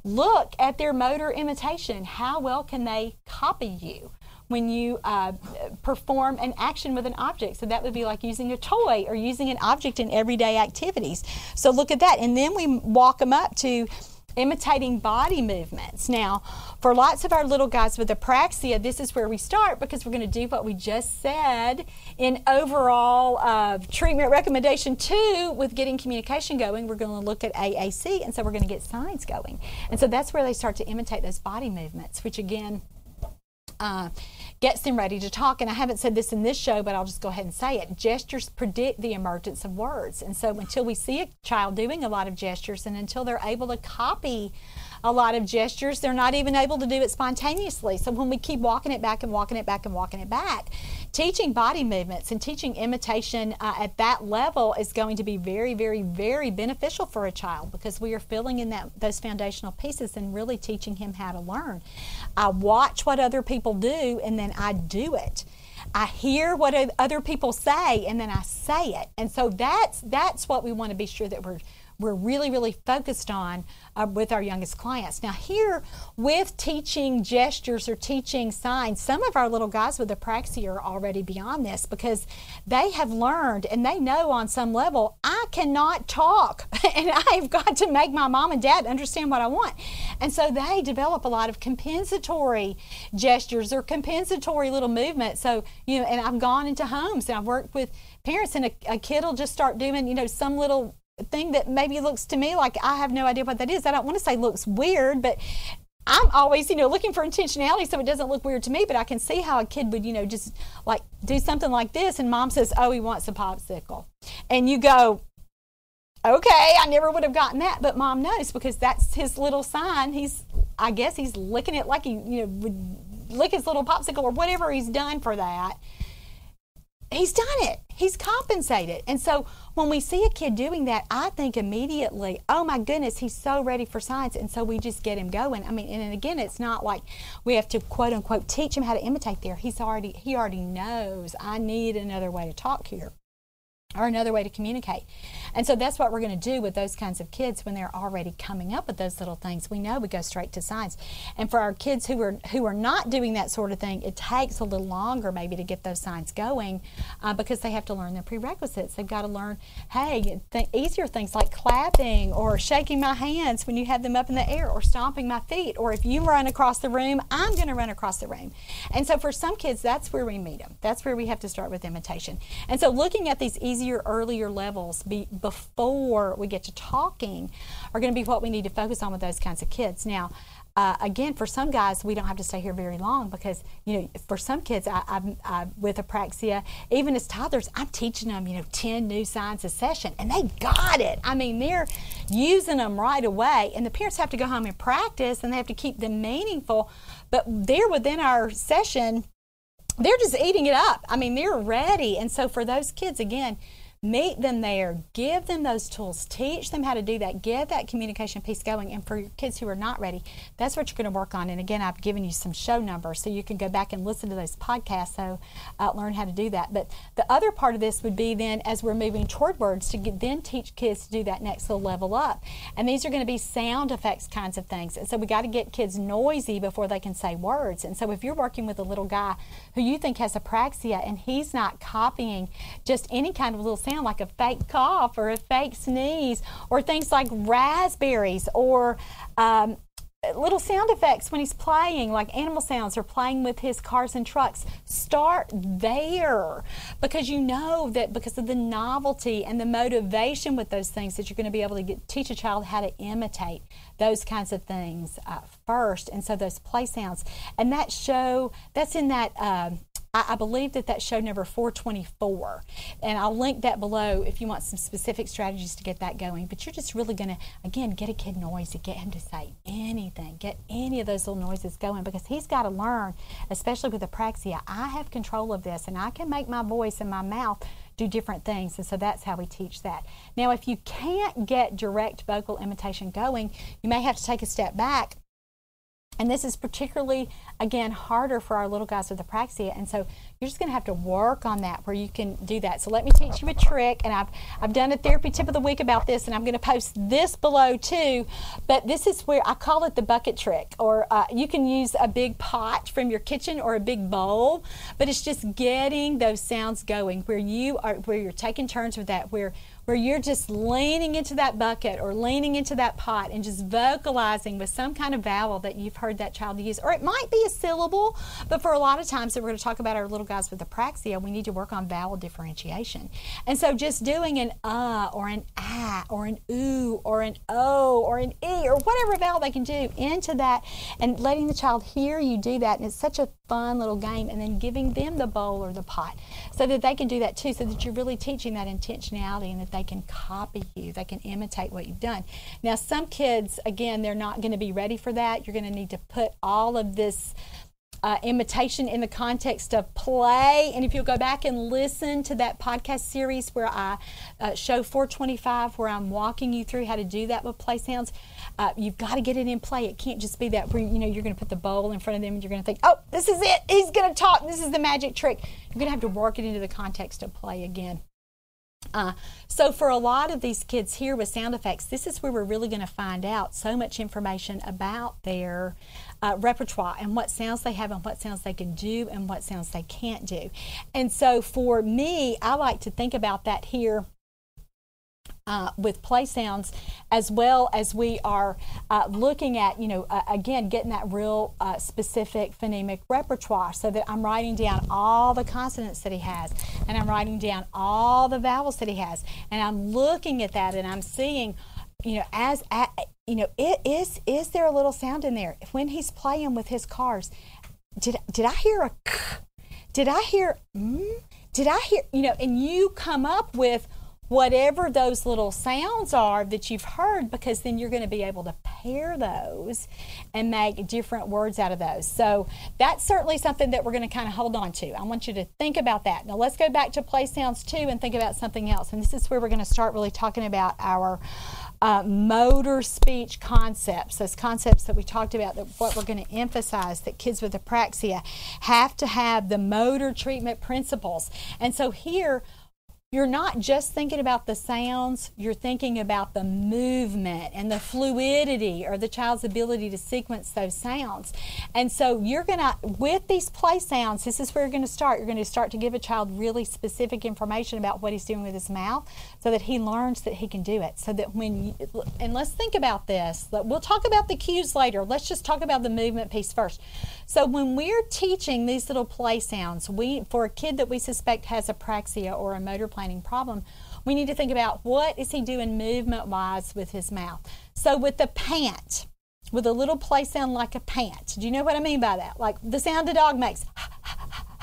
[SPEAKER 1] look at their motor imitation. How well can they copy you? when you uh, perform an action with an object. So that would be like using a toy or using an object in everyday activities. So look at that. And then we walk them up to imitating body movements. Now, for lots of our little guys with apraxia, this is where we start because we're going to do what we just said in overall uh, treatment recommendation two with getting communication going. We're going to look at AAC, and so we're going to get signs going. And so that's where they start to imitate those body movements, which again, uh, gets them ready to talk. And I haven't said this in this show, but I'll just go ahead and say it. Gestures predict the emergence of words. And so until we see a child doing a lot of gestures and until they're able to copy a lot of gestures, they're not even able to do it spontaneously. So when we keep walking it back and walking it back and walking it back, teaching body movements and teaching imitation uh, at that level is going to be very, very, very beneficial for a child because we are filling in that those foundational pieces and really teaching him how to learn. I watch what other people do and then I do it. I hear what other people say and then I say it. And so that's that's what we want to be sure that we're we're really, really focused on uh, with our youngest clients. Now, here with teaching gestures or teaching signs, some of our little guys with apraxia are already beyond this because they have learned and they know on some level, I cannot talk and I've got to make my mom and dad understand what I want. And so they develop a lot of compensatory gestures or compensatory little movements. So, you know, and I've gone into homes and I've worked with parents and a, a kid will just start doing, you know, some little thing that maybe looks to me like I have no idea what that is. I don't want to say looks weird, but I'm always, you know, looking for intentionality so it doesn't look weird to me, but I can see how a kid would, you know, just like do something like this and mom says, "Oh, he wants a popsicle." And you go, "Okay, I never would have gotten that." But mom knows because that's his little sign. He's I guess he's licking it like he, you know, would lick his little popsicle or whatever he's done for that he's done it. He's compensated. And so when we see a kid doing that, I think immediately, oh my goodness, he's so ready for signs. And so we just get him going. I mean, and again, it's not like we have to quote unquote teach him how to imitate there. He's already, he already knows I need another way to talk here or another way to communicate. And so that's what we're going to do with those kinds of kids when they're already coming up with those little things. We know we go straight to signs. And for our kids who are who are not doing that sort of thing, it takes a little longer maybe to get those signs going uh, because they have to learn the prerequisites. They've got to learn, hey, th- easier things like clapping or shaking my hands when you have them up in the air or stomping my feet. Or if you run across the room, I'm going to run across the room. And so for some kids, that's where we meet them. That's where we have to start with imitation. And so looking at these easier, earlier levels be, before we get to talking are going to be what we need to focus on with those kinds of kids. Now, uh, again, for some guys, we don't have to stay here very long because, you know, for some kids I, I, with apraxia, even as toddlers, I'm teaching them, you know, 10 new signs a session and they got it. I mean, they're using them right away. And the parents have to go home and practice and they have to keep them meaningful. But they're within our session, they're just eating it up. I mean, they're ready. And so for those kids, again, meet them there, give them those tools, teach them how to do that, get that communication piece going. And for your kids who are not ready, that's what you're going to work on. And again, I've given you some show numbers so you can go back and listen to those podcasts so uh, learn how to do that. But the other part of this would be then as we're moving toward words to get, then teach kids to do that next little level up. And these are going to be sound effects kinds of things. And so we got to get kids noisy before they can say words. And so if you're working with a little guy who you think has apraxia and he's not copying just any kind of little sound sound like a fake cough or a fake sneeze or things like raspberries or um, little sound effects when he's playing, like animal sounds or playing with his cars and trucks. Start there because you know that because of the novelty and the motivation with those things that you're going to be able to get, teach a child how to imitate those kinds of things uh, first. And so those play sounds and that show that's in that. Uh, I, I believe that that show number 424. And I'll link that below if you want some specific strategies to get that going. But you're just really going to, again, get a kid noisy, get him to say anything, get any of those little noises going because he's got to learn, especially with apraxia. I have control of this and I can make my voice and my mouth do different things. And so that's how we teach that. Now, if you can't get direct vocal imitation going, you may have to take a step back and this is particularly, again, harder for our little guys with apraxia. And so you're just going to have to work on that where you can do that. So let me teach you a trick. And I've, I've done a therapy tip of the week about this, and I'm going to post this below too. But this is where I call it the bucket trick. Or uh, you can use a big pot from your kitchen or a big bowl. But it's just getting those sounds going where you are, where you're taking turns with that, where where you're just leaning into that bucket or leaning into that pot and just vocalizing with some kind of vowel that you've heard that child use. Or it might be a syllable, but for a lot of times that we're going to talk about our little guys with apraxia, we need to work on vowel differentiation. And so just doing an uh or an ah or an ooh or an o or an e or whatever vowel they can do into that and letting the child hear you do that. And it's such a fun little game. And then giving them the bowl or the pot so that they can do that too, so that you're really teaching that intentionality and that they can copy you, they can imitate what you've done. Now, some kids, again, they're not going to be ready for that. You're going to need to put all of this. Uh, imitation in the context of play. And if you'll go back and listen to that podcast series where I uh, show 425, where I'm walking you through how to do that with play sounds, uh, you've got to get it in play. It can't just be that where you know you're going to put the bowl in front of them and you're going to think, oh, this is it. He's going to talk. This is the magic trick. You're going to have to work it into the context of play again. Uh, so, for a lot of these kids here with sound effects, this is where we're really going to find out so much information about their uh, repertoire and what sounds they have and what sounds they can do and what sounds they can't do. And so, for me, I like to think about that here uh, with play sounds, as well as we are uh, looking at, you know, uh, again, getting that real uh, specific phonemic repertoire so that I'm writing down all the consonants that he has and I'm writing down all the vowels that he has and I'm looking at that and I'm seeing, you know, as, at, you know, it is, is there a little sound in there? When he's playing with his cars, did, did I hear a k? Did I hear, mm? Did I hear, you know, and you come up with, whatever those little sounds are that you've heard because then you're going to be able to pair those and make different words out of those. So that's certainly something that we're going to kind of hold on to. I want you to think about that. Now let's go back to play sounds too and think about something else. And this is where we're going to start really talking about our uh, motor speech concepts, those concepts that we talked about, that what we're going to emphasize that kids with apraxia have to have the motor treatment principles. And so here, you're not just thinking about the sounds, you're thinking about the movement and the fluidity or the child's ability to sequence those sounds. And so you're going to, with these play sounds, this is where you're going to start. You're going to start to give a child really specific information about what he's doing with his mouth so that he learns that he can do it. So that when, you, and let's think about this. We'll talk about the cues later. Let's just talk about the movement piece first. So when we're teaching these little play sounds, we, for a kid that we suspect has apraxia or a motor plan problem, we need to think about what is he doing movement wise with his mouth. So with the pant, with a little play sound like a pant. Do you know what I mean by that? Like the sound a dog makes.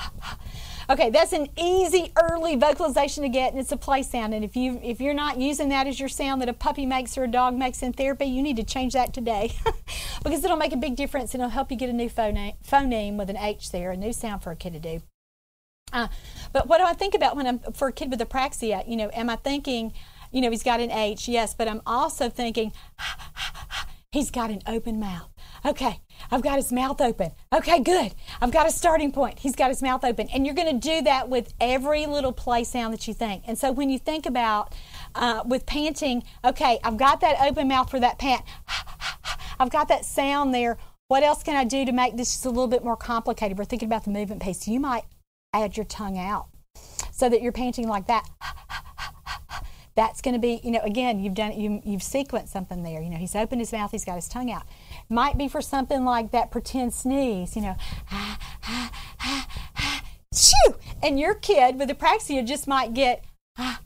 [SPEAKER 1] okay, that's an easy early vocalization to get, and it's a play sound. And if you if you're not using that as your sound that a puppy makes or a dog makes in therapy, you need to change that today because it'll make a big difference. and It'll help you get a new phoneme, phoneme with an H there, a new sound for a kid to do. Uh, but what do I think about when I'm for a kid with apraxia? You know, am I thinking, you know, he's got an H, yes, but I'm also thinking he's got an open mouth. Okay, I've got his mouth open. Okay, good. I've got a starting point. He's got his mouth open. And you're going to do that with every little play sound that you think. And so when you think about uh, with panting, okay, I've got that open mouth for that pant. I've got that sound there. What else can I do to make this just a little bit more complicated? We're thinking about the movement piece. You might add your tongue out so that you're panting like that. That's going to be, you know, again, you've done, you, you've sequenced something there. You know, he's opened his mouth, he's got his tongue out. Might be for something like that pretend sneeze, you know, chew. And your kid with apraxia just might get, ah,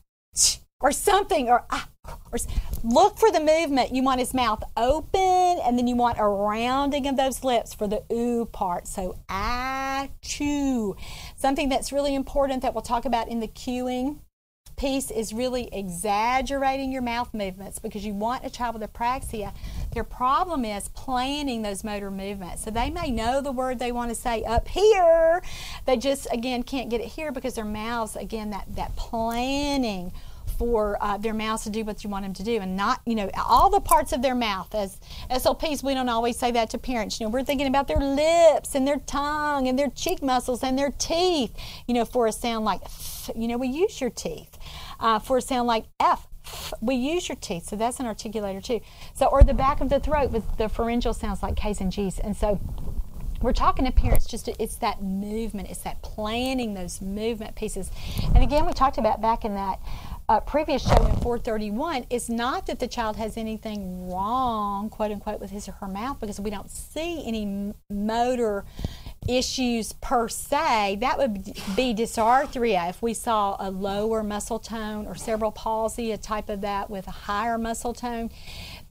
[SPEAKER 1] or something, or, or look for the movement. You want his mouth open, and then you want a rounding of those lips for the ooh part. So, ah, chew. Something that's really important that we'll talk about in the cueing piece is really exaggerating your mouth movements because you want a child with apraxia. Their problem is planning those motor movements. So they may know the word they want to say up here. They just, again, can't get it here because their mouths, again, that, that planning for uh, their mouths to do what you want them to do and not, you know, all the parts of their mouth. As SLPs, we don't always say that to parents. You know, we're thinking about their lips and their tongue and their cheek muscles and their teeth, you know, for a sound like, you know, we use your teeth. Uh, for a sound like F, we use your teeth, so that's an articulator too. So, or the back of the throat with the pharyngeal sounds like K's and G's. And so, we're talking to parents just to, it's that movement it's that planning those movement pieces and again we talked about back in that uh, previous show in 431, is not that the child has anything wrong, quote unquote, with his or her mouth because we don't see any motor issues per se. That would be dysarthria if we saw a lower muscle tone or cerebral palsy, a type of that with a higher muscle tone.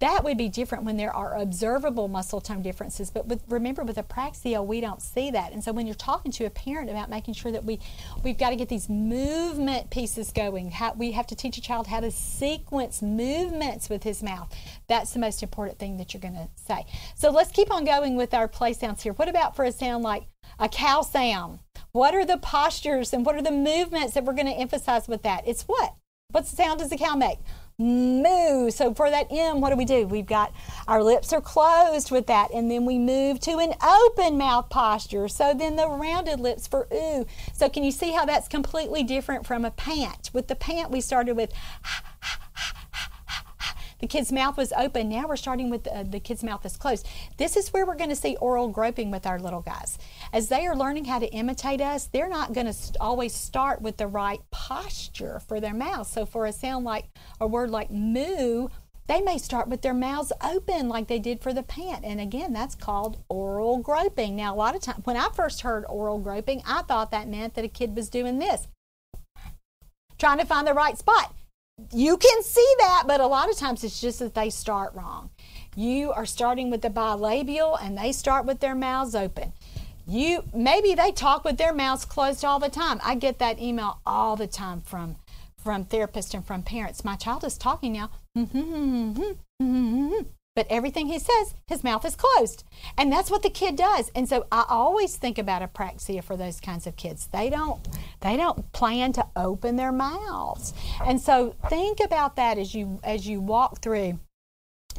[SPEAKER 1] That would be different when there are observable muscle tone differences. But with, remember, with apraxia, we don't see that. And so when you're talking to a parent about making sure that we, we've got to get these movement pieces going, how, we have to teach a child how to sequence movements with his mouth. That's the most important thing that you're going to say. So let's keep on going with our play sounds here. What about for a sound like a cow sound? What are the postures and what are the movements that we're going to emphasize with that? It's what? What sound does the cow make? Moo. So for that M, what do we do? We've got our lips are closed with that, and then we move to an open mouth posture. So then the rounded lips for ooh. So can you see how that's completely different from a pant? With the pant, we started with the kid's mouth was open. Now we're starting with the, uh, the kid's mouth is closed. This is where we're going to see oral groping with our little guys. As they are learning how to imitate us, they're not going to st- always start with the right posture for their mouth. So for a sound like a word like moo, they may start with their mouths open like they did for the pant. And again, that's called oral groping. Now, a lot of times, when I first heard oral groping, I thought that meant that a kid was doing this, trying to find the right spot you can see that, but a lot of times it's just that they start wrong. You are starting with the bilabial and they start with their mouths open. You maybe they talk with their mouths closed all the time. I get that email all the time from from therapists and from parents. My child is talking now. Mm-hmm, mm-hmm, mm-hmm, But everything he says, his mouth is closed. And that's what the kid does. And so I always think about apraxia for those kinds of kids. They don't they don't plan to open their mouths. And so think about that as you as you walk through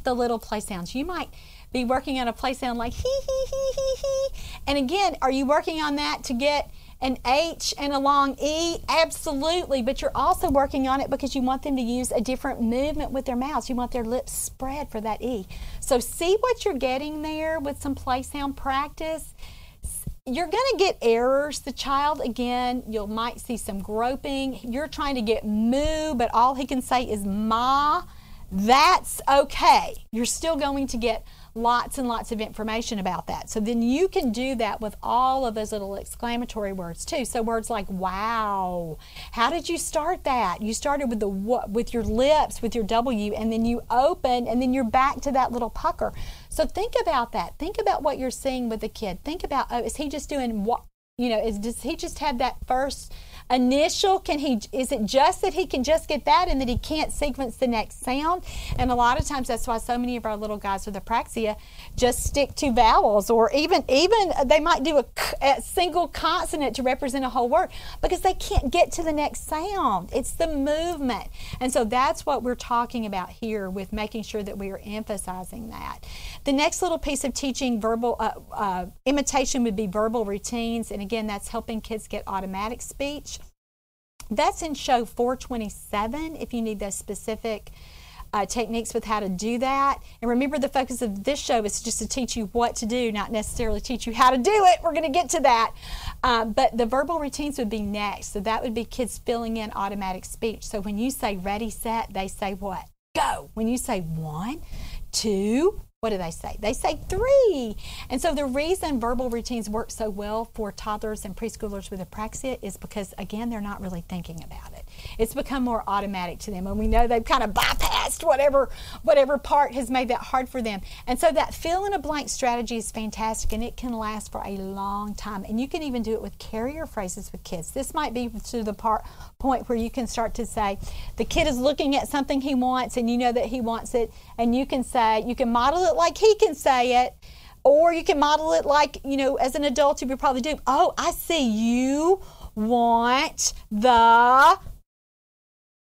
[SPEAKER 1] the little play sounds. You might be working on a play sound like hee hee hee hee hee. And again, are you working on that to get an H and a long E? Absolutely. But you're also working on it because you want them to use a different movement with their mouths. You want their lips spread for that E. So see what you're getting there with some play sound practice. You're going to get errors. The child, again, you might see some groping. You're trying to get moo, but all he can say is ma. That's okay. You're still going to get lots and lots of information about that. So then you can do that with all of those little exclamatory words too. So words like wow. How did you start that? You started with the with your lips, with your W, and then you open, and then you're back to that little pucker. So think about that. Think about what you're seeing with the kid. Think about oh, is he just doing what? You know, is does he just have that first initial can he is it just that he can just get that and that he can't sequence the next sound? And a lot of times that's why so many of our little guys with apraxia just stick to vowels or even even they might do a, a single consonant to represent a whole word because they can't get to the next sound. It's the movement. And so that's what we're talking about here with making sure that we are emphasizing that. The next little piece of teaching verbal uh, uh, imitation would be verbal routines. And again that's helping kids get automatic speech that's in show 427 if you need those specific uh, techniques with how to do that. And remember, the focus of this show is just to teach you what to do, not necessarily teach you how to do it. We're going to get to that. Um, but the verbal routines would be next. So that would be kids filling in automatic speech. So when you say ready, set, they say what? Go. When you say one, two, what do they say? They say three. And so the reason verbal routines work so well for toddlers and preschoolers with apraxia is because, again, they're not really thinking about it. It's become more automatic to them, and we know they've kind of bypassed whatever whatever part has made that hard for them. And so that fill in a blank strategy is fantastic, and it can last for a long time. And you can even do it with carrier phrases with kids. This might be to the part point where you can start to say, the kid is looking at something he wants, and you know that he wants it, and you can say, you can model it like he can say it, or you can model it like, you know, as an adult, you would probably do. Oh, I see you want the.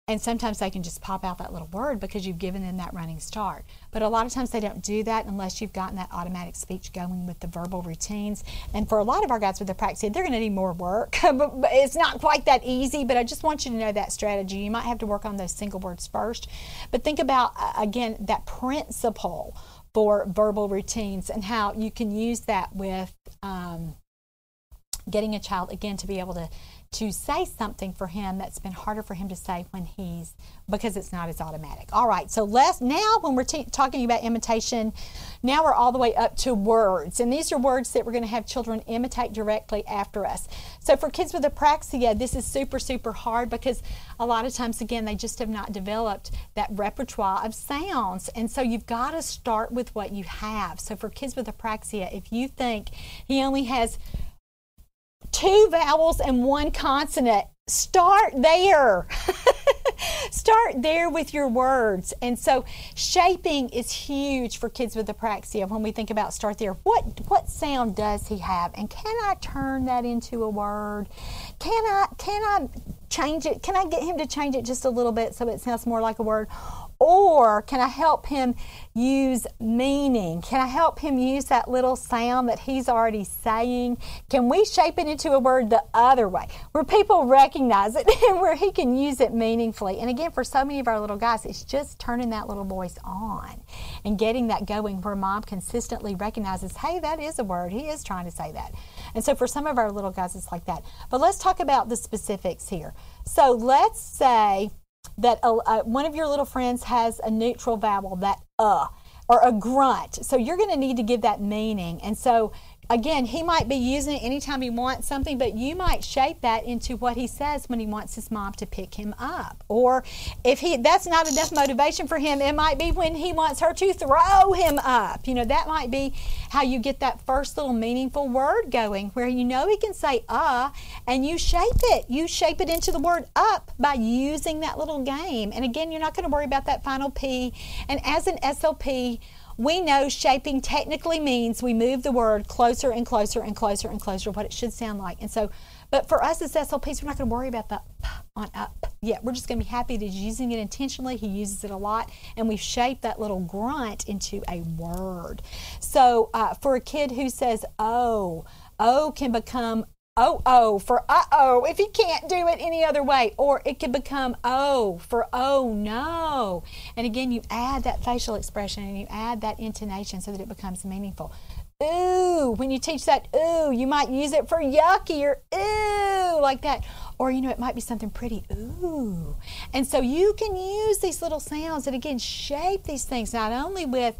[SPEAKER 1] And sometimes they can just pop out that little word because you've given them that running start. But a lot of times they don't do that unless you've gotten that automatic speech going with the verbal routines. And for a lot of our guys with apraxia, they're going to need more work. but it's not quite that easy, but I just want you to know that strategy. You might have to work on those single words first. But think about, uh, again, that principle for verbal routines and how you can use that with. Um, getting a child again to be able to to say something for him that's been harder for him to say when he's because it's not as automatic. All right, so let's now when we're t- talking about imitation, now we're all the way up to words, and these are words that we're going to have children imitate directly after us. So for kids with apraxia, this is super super hard because a lot of times again they just have not developed that repertoire of sounds, and so you've got to start with what you have. So for kids with apraxia, if you think he only has two vowels and one consonant. Start there. Start there with your words. And so shaping is huge for kids with apraxia when we think about start there. What what sound does he have? And can I turn that into a word? Can I can I change it? Can I get him to change it just a little bit so it sounds more like a word? Or can I help him use meaning? Can I help him use that little sound that he's already saying? Can we shape it into a word the other way where people recognize it and where he can use it meaningfully? And again, for so many of our little guys, it's just turning that little voice on and getting that going where mom consistently recognizes, hey, that is a word. He is trying to say that. And so for some of our little guys, it's like that. But let's talk about the specifics here. So let's say that one of your little friends has a neutral vowel, that uh, or a grunt. So you're going to need to give that meaning. And so again, he might be using it anytime he wants something, but you might shape that into what he says when he wants his mom to pick him up. Or if he that's not enough motivation for him, it might be when he wants her to throw him up. You know, that might be how you get that first little meaningful word going where you know he can say uh and you shape it. You shape it into the word up by using that little game. And again, you're not going to worry about that final P. And as an SLP, we know shaping technically means we move the word closer and closer and closer and closer to what it should sound like. And so, but for us as SLPs, we're not going to worry about the on up yet. We're just going to be happy that he's using it intentionally. He uses it a lot, and we've shaped that little grunt into a word. So uh, for a kid who says, oh, oh can become oh oh for uh oh if he can't do it any other way or it could become oh for oh no. And again you add that facial expression and you add that intonation so that it becomes meaningful ooh when you teach that ooh you might use it for yucky or ooh like that or, you know, it might be something pretty. Ooh. And so you can use these little sounds and again shape these things not only with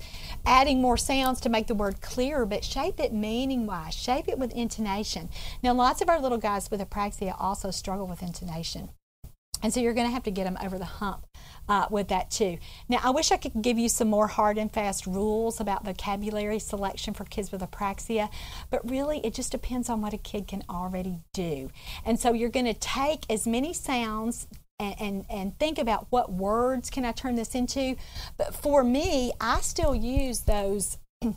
[SPEAKER 1] adding more sounds to make the word clearer, but shape it meaning wise, shape it with intonation. Now, lots of our little guys with apraxia also struggle with intonation. And so you're going to have to get them over the hump uh, with that too. Now, I wish I could give you some more hard and fast rules about vocabulary selection for kids with apraxia, but really it just depends on what a kid can already do. And so you're going to take as many sounds and, and, and, think about what words can I turn this into. But for me, I still use those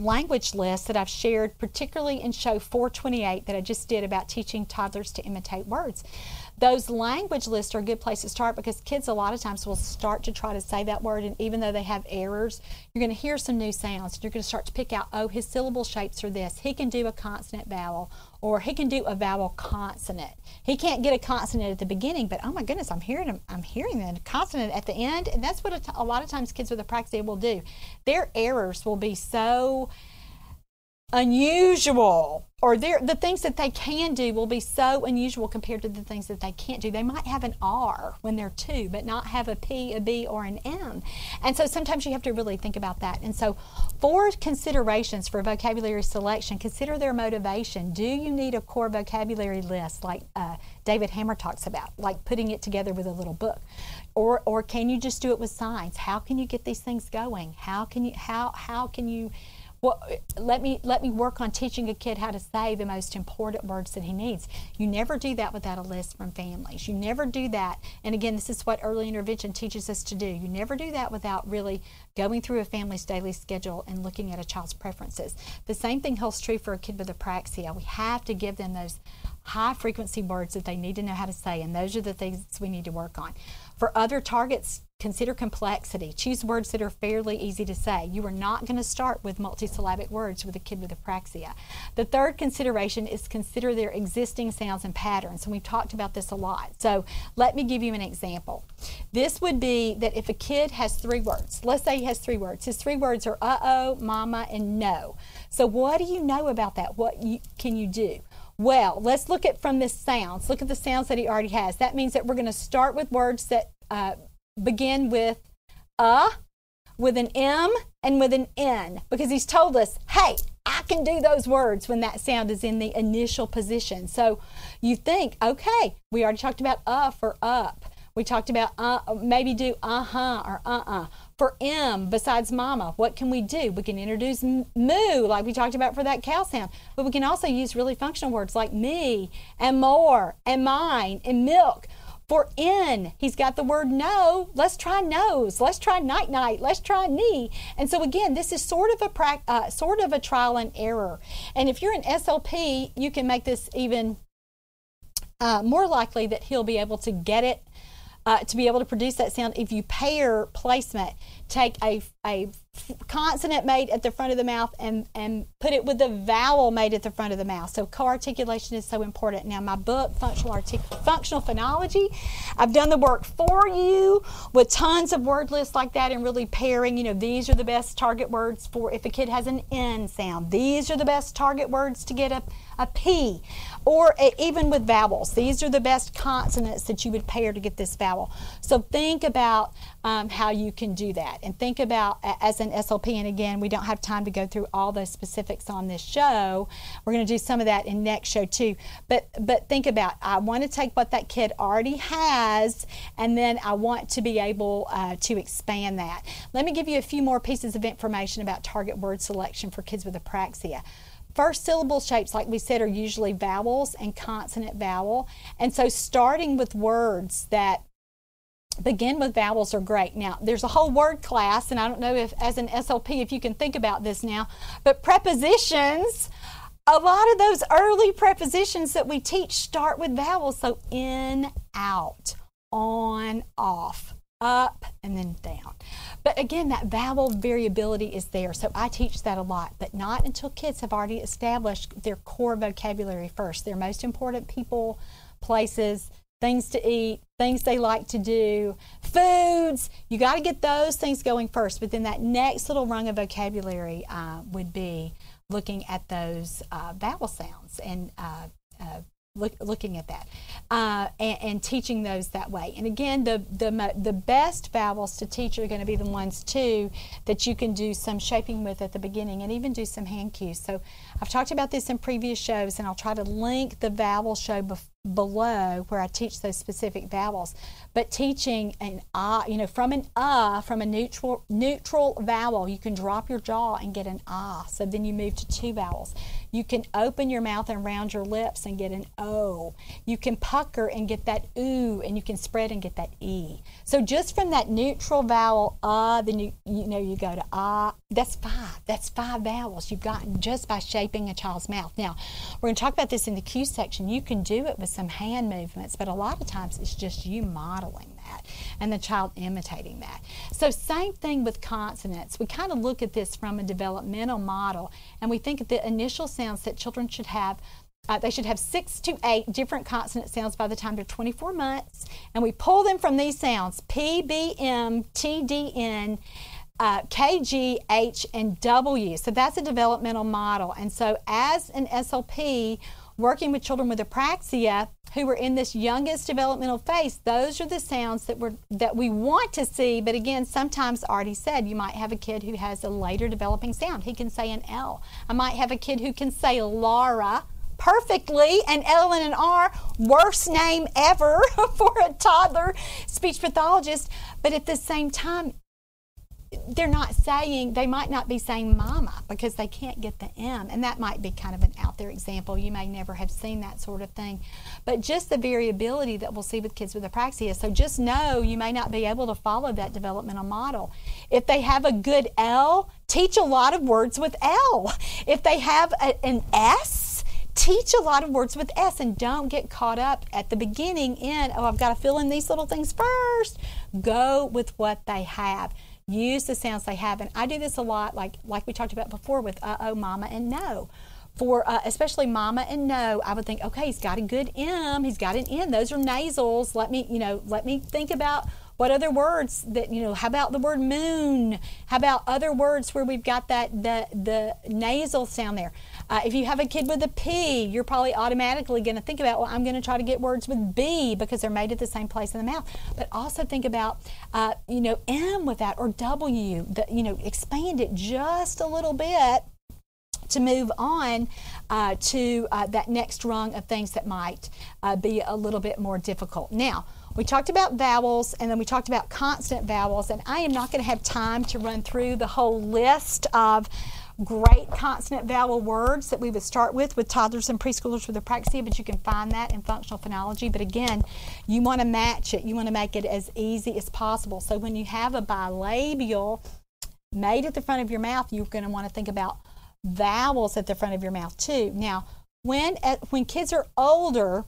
[SPEAKER 1] language lists that I've shared, particularly in show 428 that I just did about teaching toddlers to imitate words those language lists are a good place to start because kids a lot of times will start to try to say that word and even though they have errors you're going to hear some new sounds. You're going to start to pick out oh his syllable shapes are this. He can do a consonant vowel or he can do a vowel consonant. He can't get a consonant at the beginning but oh my goodness i'm hearing him i'm hearing the consonant at the end. And that's what a, lot of times kids with apraxia will do. Their errors will be so unusual or the things that they can do will be so unusual compared to the things that they can't do. They might have an R when they're two, but not have a P, a B, or an M. And so sometimes you have to really think about that. And so, for considerations for vocabulary selection, consider their motivation. Do you need a core vocabulary list like uh, David Hammer talks about, like putting it together with a little book? Or, or can you just do it with signs? How can you get these things going? How can you how how can you well, let me let me work on teaching a kid how to say the most important words that he needs. You never do that without a list from families. You never do that. And again, this is what early intervention teaches us to do. You never do that without really going through a family's daily schedule and looking at a child's preferences. The same thing holds true for a kid with apraxia. We have to give them those high frequency words that they need to know how to say, and those are the things we need to work on. For other targets, consider complexity. Choose words that are fairly easy to say. You are not going to start with multisyllabic words with a kid with apraxia. The third consideration is consider their existing sounds and patterns, and we've talked about this a lot. So let me give you an example. This would be that if a kid has three words, let's say he has three words. His three words are uh oh, mama, and no. So what do you know about that? What you, can you do? Well, let's look at from this sounds. Look at the sounds that he already has. That means that we're going to start with words that uh, begin with a, with an M, and with an N because he's told us, hey, I can do those words when that sound is in the initial position. So you think, okay, we already talked about uh for up. We talked about uh, maybe do uh huh or uh uh. For M, besides mama, what can we do? We can introduce moo, like we talked about for that cow sound, but we can also use really functional words like me and more and mine and milk. For in, he's got the word no. Let's try nose. Let's try night night. Let's try knee. And so again, this is sort of a uh, sort of a trial and error. And if you're an SLP, you can make this even uh, more likely that he'll be able to get it uh, to be able to produce that sound if you pair placement take a, a consonant made at the front of the mouth and, and put it with the vowel made at the front of the mouth. So co-articulation is so important. Now my book, Functional, Artic- Functional Phonology, I've done the work for you with tons of word lists like that and really pairing, you know, these are the best target words for if a kid has an N sound. These are the best target words to get a, a P. Or a, even with vowels, these are the best consonants that you would pair to get this vowel. So think about um, how you can do that and think about as an SLP. And again, we don't have time to go through all those specifics on this show. We're going to do some of that in next show too. But but think about I want to take what that kid already has, and then I want to be able uh, to expand that. Let me give you a few more pieces of information about target word selection for kids with apraxia. First syllable shapes, like we said, are usually vowels and consonant vowel. And so starting with words that begin with vowels are great. Now, there's a whole word class, and I don't know if, as an SLP, if you can think about this now, but prepositions, a lot of those early prepositions that we teach start with vowels. So in, out, on, off, up, and then down. But again, that vowel variability is there. So I teach that a lot, but not until kids have already established their core vocabulary first. Their most important people, places, things to eat, things they like to do, foods. You got to get those things going first. But then that next little rung of vocabulary uh, would be looking at those uh, vowel sounds and uh, uh look, looking at that uh, and, and, teaching those that way. And again, the, the, the best vowels to teach are going to be the ones too that you can do some shaping with at the beginning and even do some hand cues. So I've talked about this in previous shows and I'll try to link the vowel show before below where I teach those specific vowels. But teaching an ah, you know, from an ah, from a neutral neutral vowel, you can drop your jaw and get an ah. So then you move to two vowels. You can open your mouth and round your lips and get an O. You can pucker and get that oo, and you can spread and get that e. So just from that neutral vowel ah, then you you know you go to ah. That's five. That's five vowels you've gotten just by shaping a child's mouth. Now we're going to talk about this in the cue section. You can do it with some hand movements, but a lot of times it's just you modeling that and the child imitating that. So, same thing with consonants. We kind of look at this from a developmental model and we think the initial sounds that children should have. Uh, they should have six to eight different consonant sounds by the time they're 24 months. And we pull them from these sounds P, B, M, T, D, N. Uh, K, G, H, and W. So that's a developmental model. And so, as an SLP, working with children with apraxia who are in this youngest developmental phase, those are the sounds that we're that we want to see. But again, sometimes already said you might have a kid who has a later developing sound. He can say an L. I might have a kid who can say Laura perfectly an L and an R, worst name ever for a toddler speech pathologist. But at the same time, they're not saying they might not be saying mama because they can't get the m and that might be kind of an out there example. You may never have seen that sort of thing. But just the variability that we'll see with kids with apraxia. So just know you may not be able to follow that developmental model. If they have a good l teach a lot of words with l. If they have a, an s teach a lot of words with S and don't get caught up at the beginning in, oh, I've got to fill in these little things first. Go with what they have use the sounds they have. And I do this a lot, like like we talked about before with uh oh, mama, and no. For uh, especially mama and no, I would think, okay, he's got a good M, he's got an N. Those are nasals. Let me, you know, let me think about What other words that, you know, how about the word moon? How about other words where we've got that, the, the nasal sound there? Uh, if you have a kid with a P, you're probably automatically going to think about, well, I'm going to try to get words with B because they're made at the same place in the mouth. But also think about, uh, you know, M with that or W, the, you know, expand it just a little bit to move on uh, to uh, that next rung of things that might uh, be a little bit more difficult. Now, we talked about vowels and then we talked about consonant vowels, and I am not going to have time to run through the whole list of great consonant vowel words that we would start with with toddlers and preschoolers with apraxia, but you can find that in functional phonology. But again, you want to match it, you want to make it as easy as possible. So when you have a bilabial made at the front of your mouth, you're going to want to think about vowels at the front of your mouth too. Now, when when kids are older,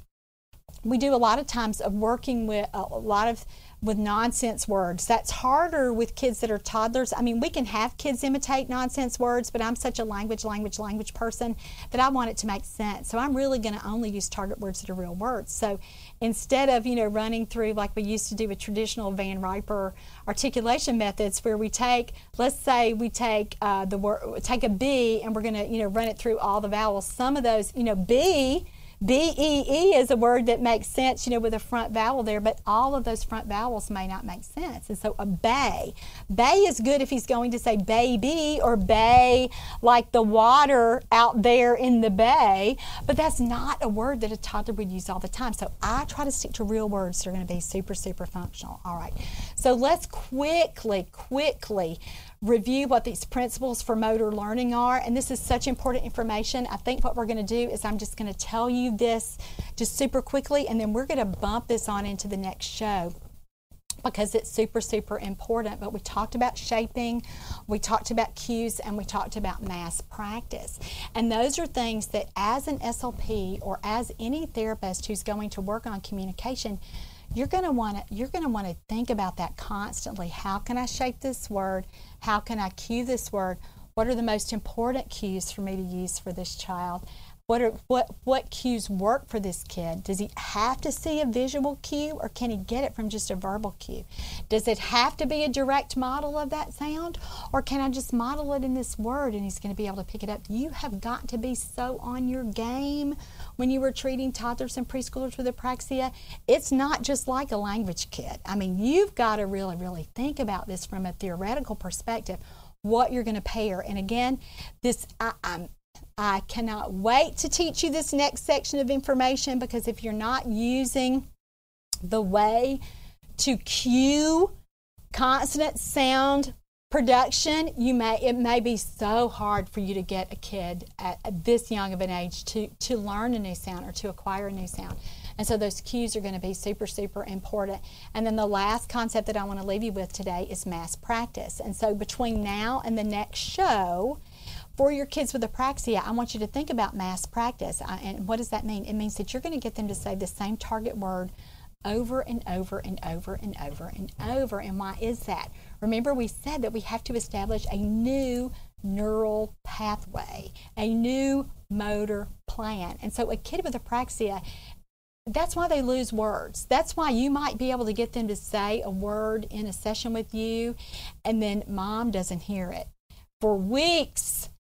[SPEAKER 1] we do a lot of times of working with uh, a lot of with nonsense words. That's harder with kids that are toddlers. I mean, we can have kids imitate nonsense words, but I'm such a language, language, language person that I want it to make sense. So I'm really going to only use target words that are real words. So instead of, you know, running through like we used to do with traditional Van Riper articulation methods where we take, let's say we take uh, the word, take a B and we're going to, you know, run it through all the vowels. Some of those, you know, B B E E is a word that makes sense, you know, with a front vowel there, but all of those front vowels may not make sense. And so a bay, bay is good if he's going to say baby or bay, like the water out there in the bay, but that's not a word that a toddler would use all the time. So I try to stick to real words that are going to be super, super functional. All right. So let's quickly, quickly review what these principles for motor learning are. And this is such important information. I think what we're going to do is I'm just going to tell you this just super quickly, and then we're going to bump this on into the next show because it's super, super important. But we talked about shaping, we talked about cues, and we talked about mass practice. And those are things that, as an SLP or as any therapist who's going to work on communication, you're going to want to you're going to want to think about that constantly how can i shape this word how can i cue this word what are the most important cues for me to use for this child what are what what cues work for this kid? Does he have to see a visual cue or can he get it from just a verbal cue? Does it have to be a direct model of that sound or can I just model it in this word and he's going to be able to pick it up? You have got to be so on your game when you were treating toddlers and preschoolers with apraxia. It's not just like a language kit. I mean, you've got to really really think about this from a theoretical perspective what you're going to pair. And again, this I, am I cannot wait to teach you this next section of information because if you're not using the way to cue consonant sound production, you may it may be so hard for you to get a kid at, this young of an age to to learn a new sound or to acquire a new sound. And so those cues are going to be super super important. And then the last concept that I want to leave you with today is mass practice. And so between now and the next show, for your kids with apraxia, I want you to think about mass practice. Uh, and what does that mean? It means that you're going to get them to say the same target word over and over and over and over and over. And why is that? Remember, we said that we have to establish a new neural pathway, a new motor plan. And so, a kid with apraxia, that's why they lose words. That's why you might be able to get them to say a word in a session with you, and then mom doesn't hear it. For weeks,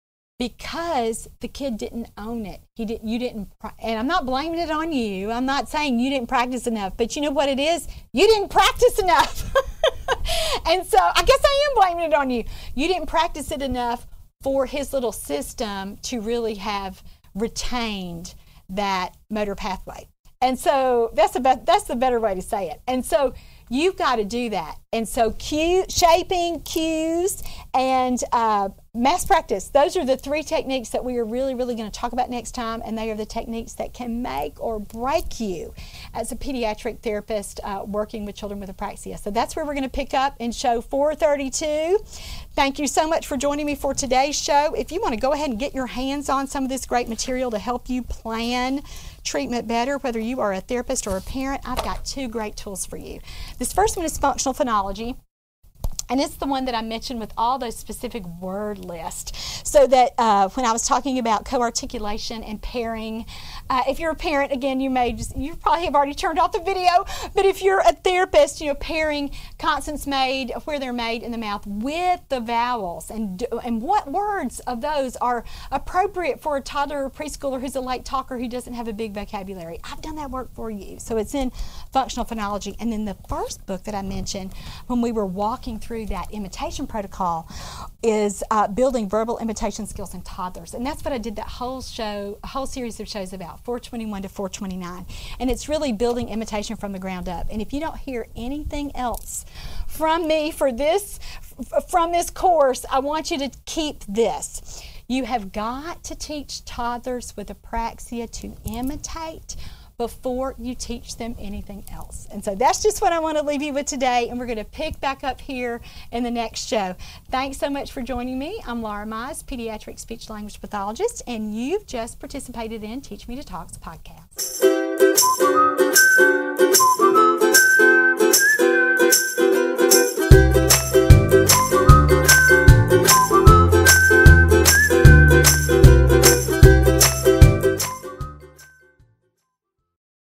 [SPEAKER 1] because the kid didn't own it. He didn't you didn't and I'm not blaming it on you. I'm not saying you didn't practice enough, but you know what it is? You didn't practice enough. and so I guess I am blaming it on you. You didn't practice it enough for his little system to really have retained that motor pathway. And so that's the be- that's the better way to say it. And so you've got to do that. And so cue shaping, cues, and uh, mass practice. Those are the three techniques that we are really, really going to talk about next time, and they are the techniques that can make or break you as a pediatric therapist uh, working with children with apraxia. So that's where we're going to pick up in show 432. Thank you so much for joining me for today's show. If you want to go ahead and get your hands on some of this great material to help you plan treatment better, whether you are a therapist or a parent, I've got two great tools for you. This first one is functional phonology. And it's the one that I mentioned with all those specific word lists. So that uh, when I was talking about co-articulation and pairing, uh, if you're a parent, again, you may just, you probably have already turned off the video, but if you're a therapist, you know, pairing consonants made where they're made in the mouth with the vowels and and what words of those are appropriate for a toddler or preschooler who's a late talker who doesn't have a big vocabulary. I've done that work for you. So it's in functional phonology. And then the first book that I mentioned when we were walking through that imitation protocol is uh, building verbal imitation skills in toddlers. And that's what I did that whole show, a whole series of shows about, 421 to 429. And it's really building imitation from the ground up. And if you don't hear anything else from me for this, from this course, I want you to keep this. You have got to teach toddlers with apraxia to imitate before you teach them anything else. And so that's just what I want to leave you with today. And we're going to pick back up here in the next show. Thanks so much for joining me. I'm Laura Mize, pediatric speech language pathologist, and you've just participated in Teach Me to Talks podcast.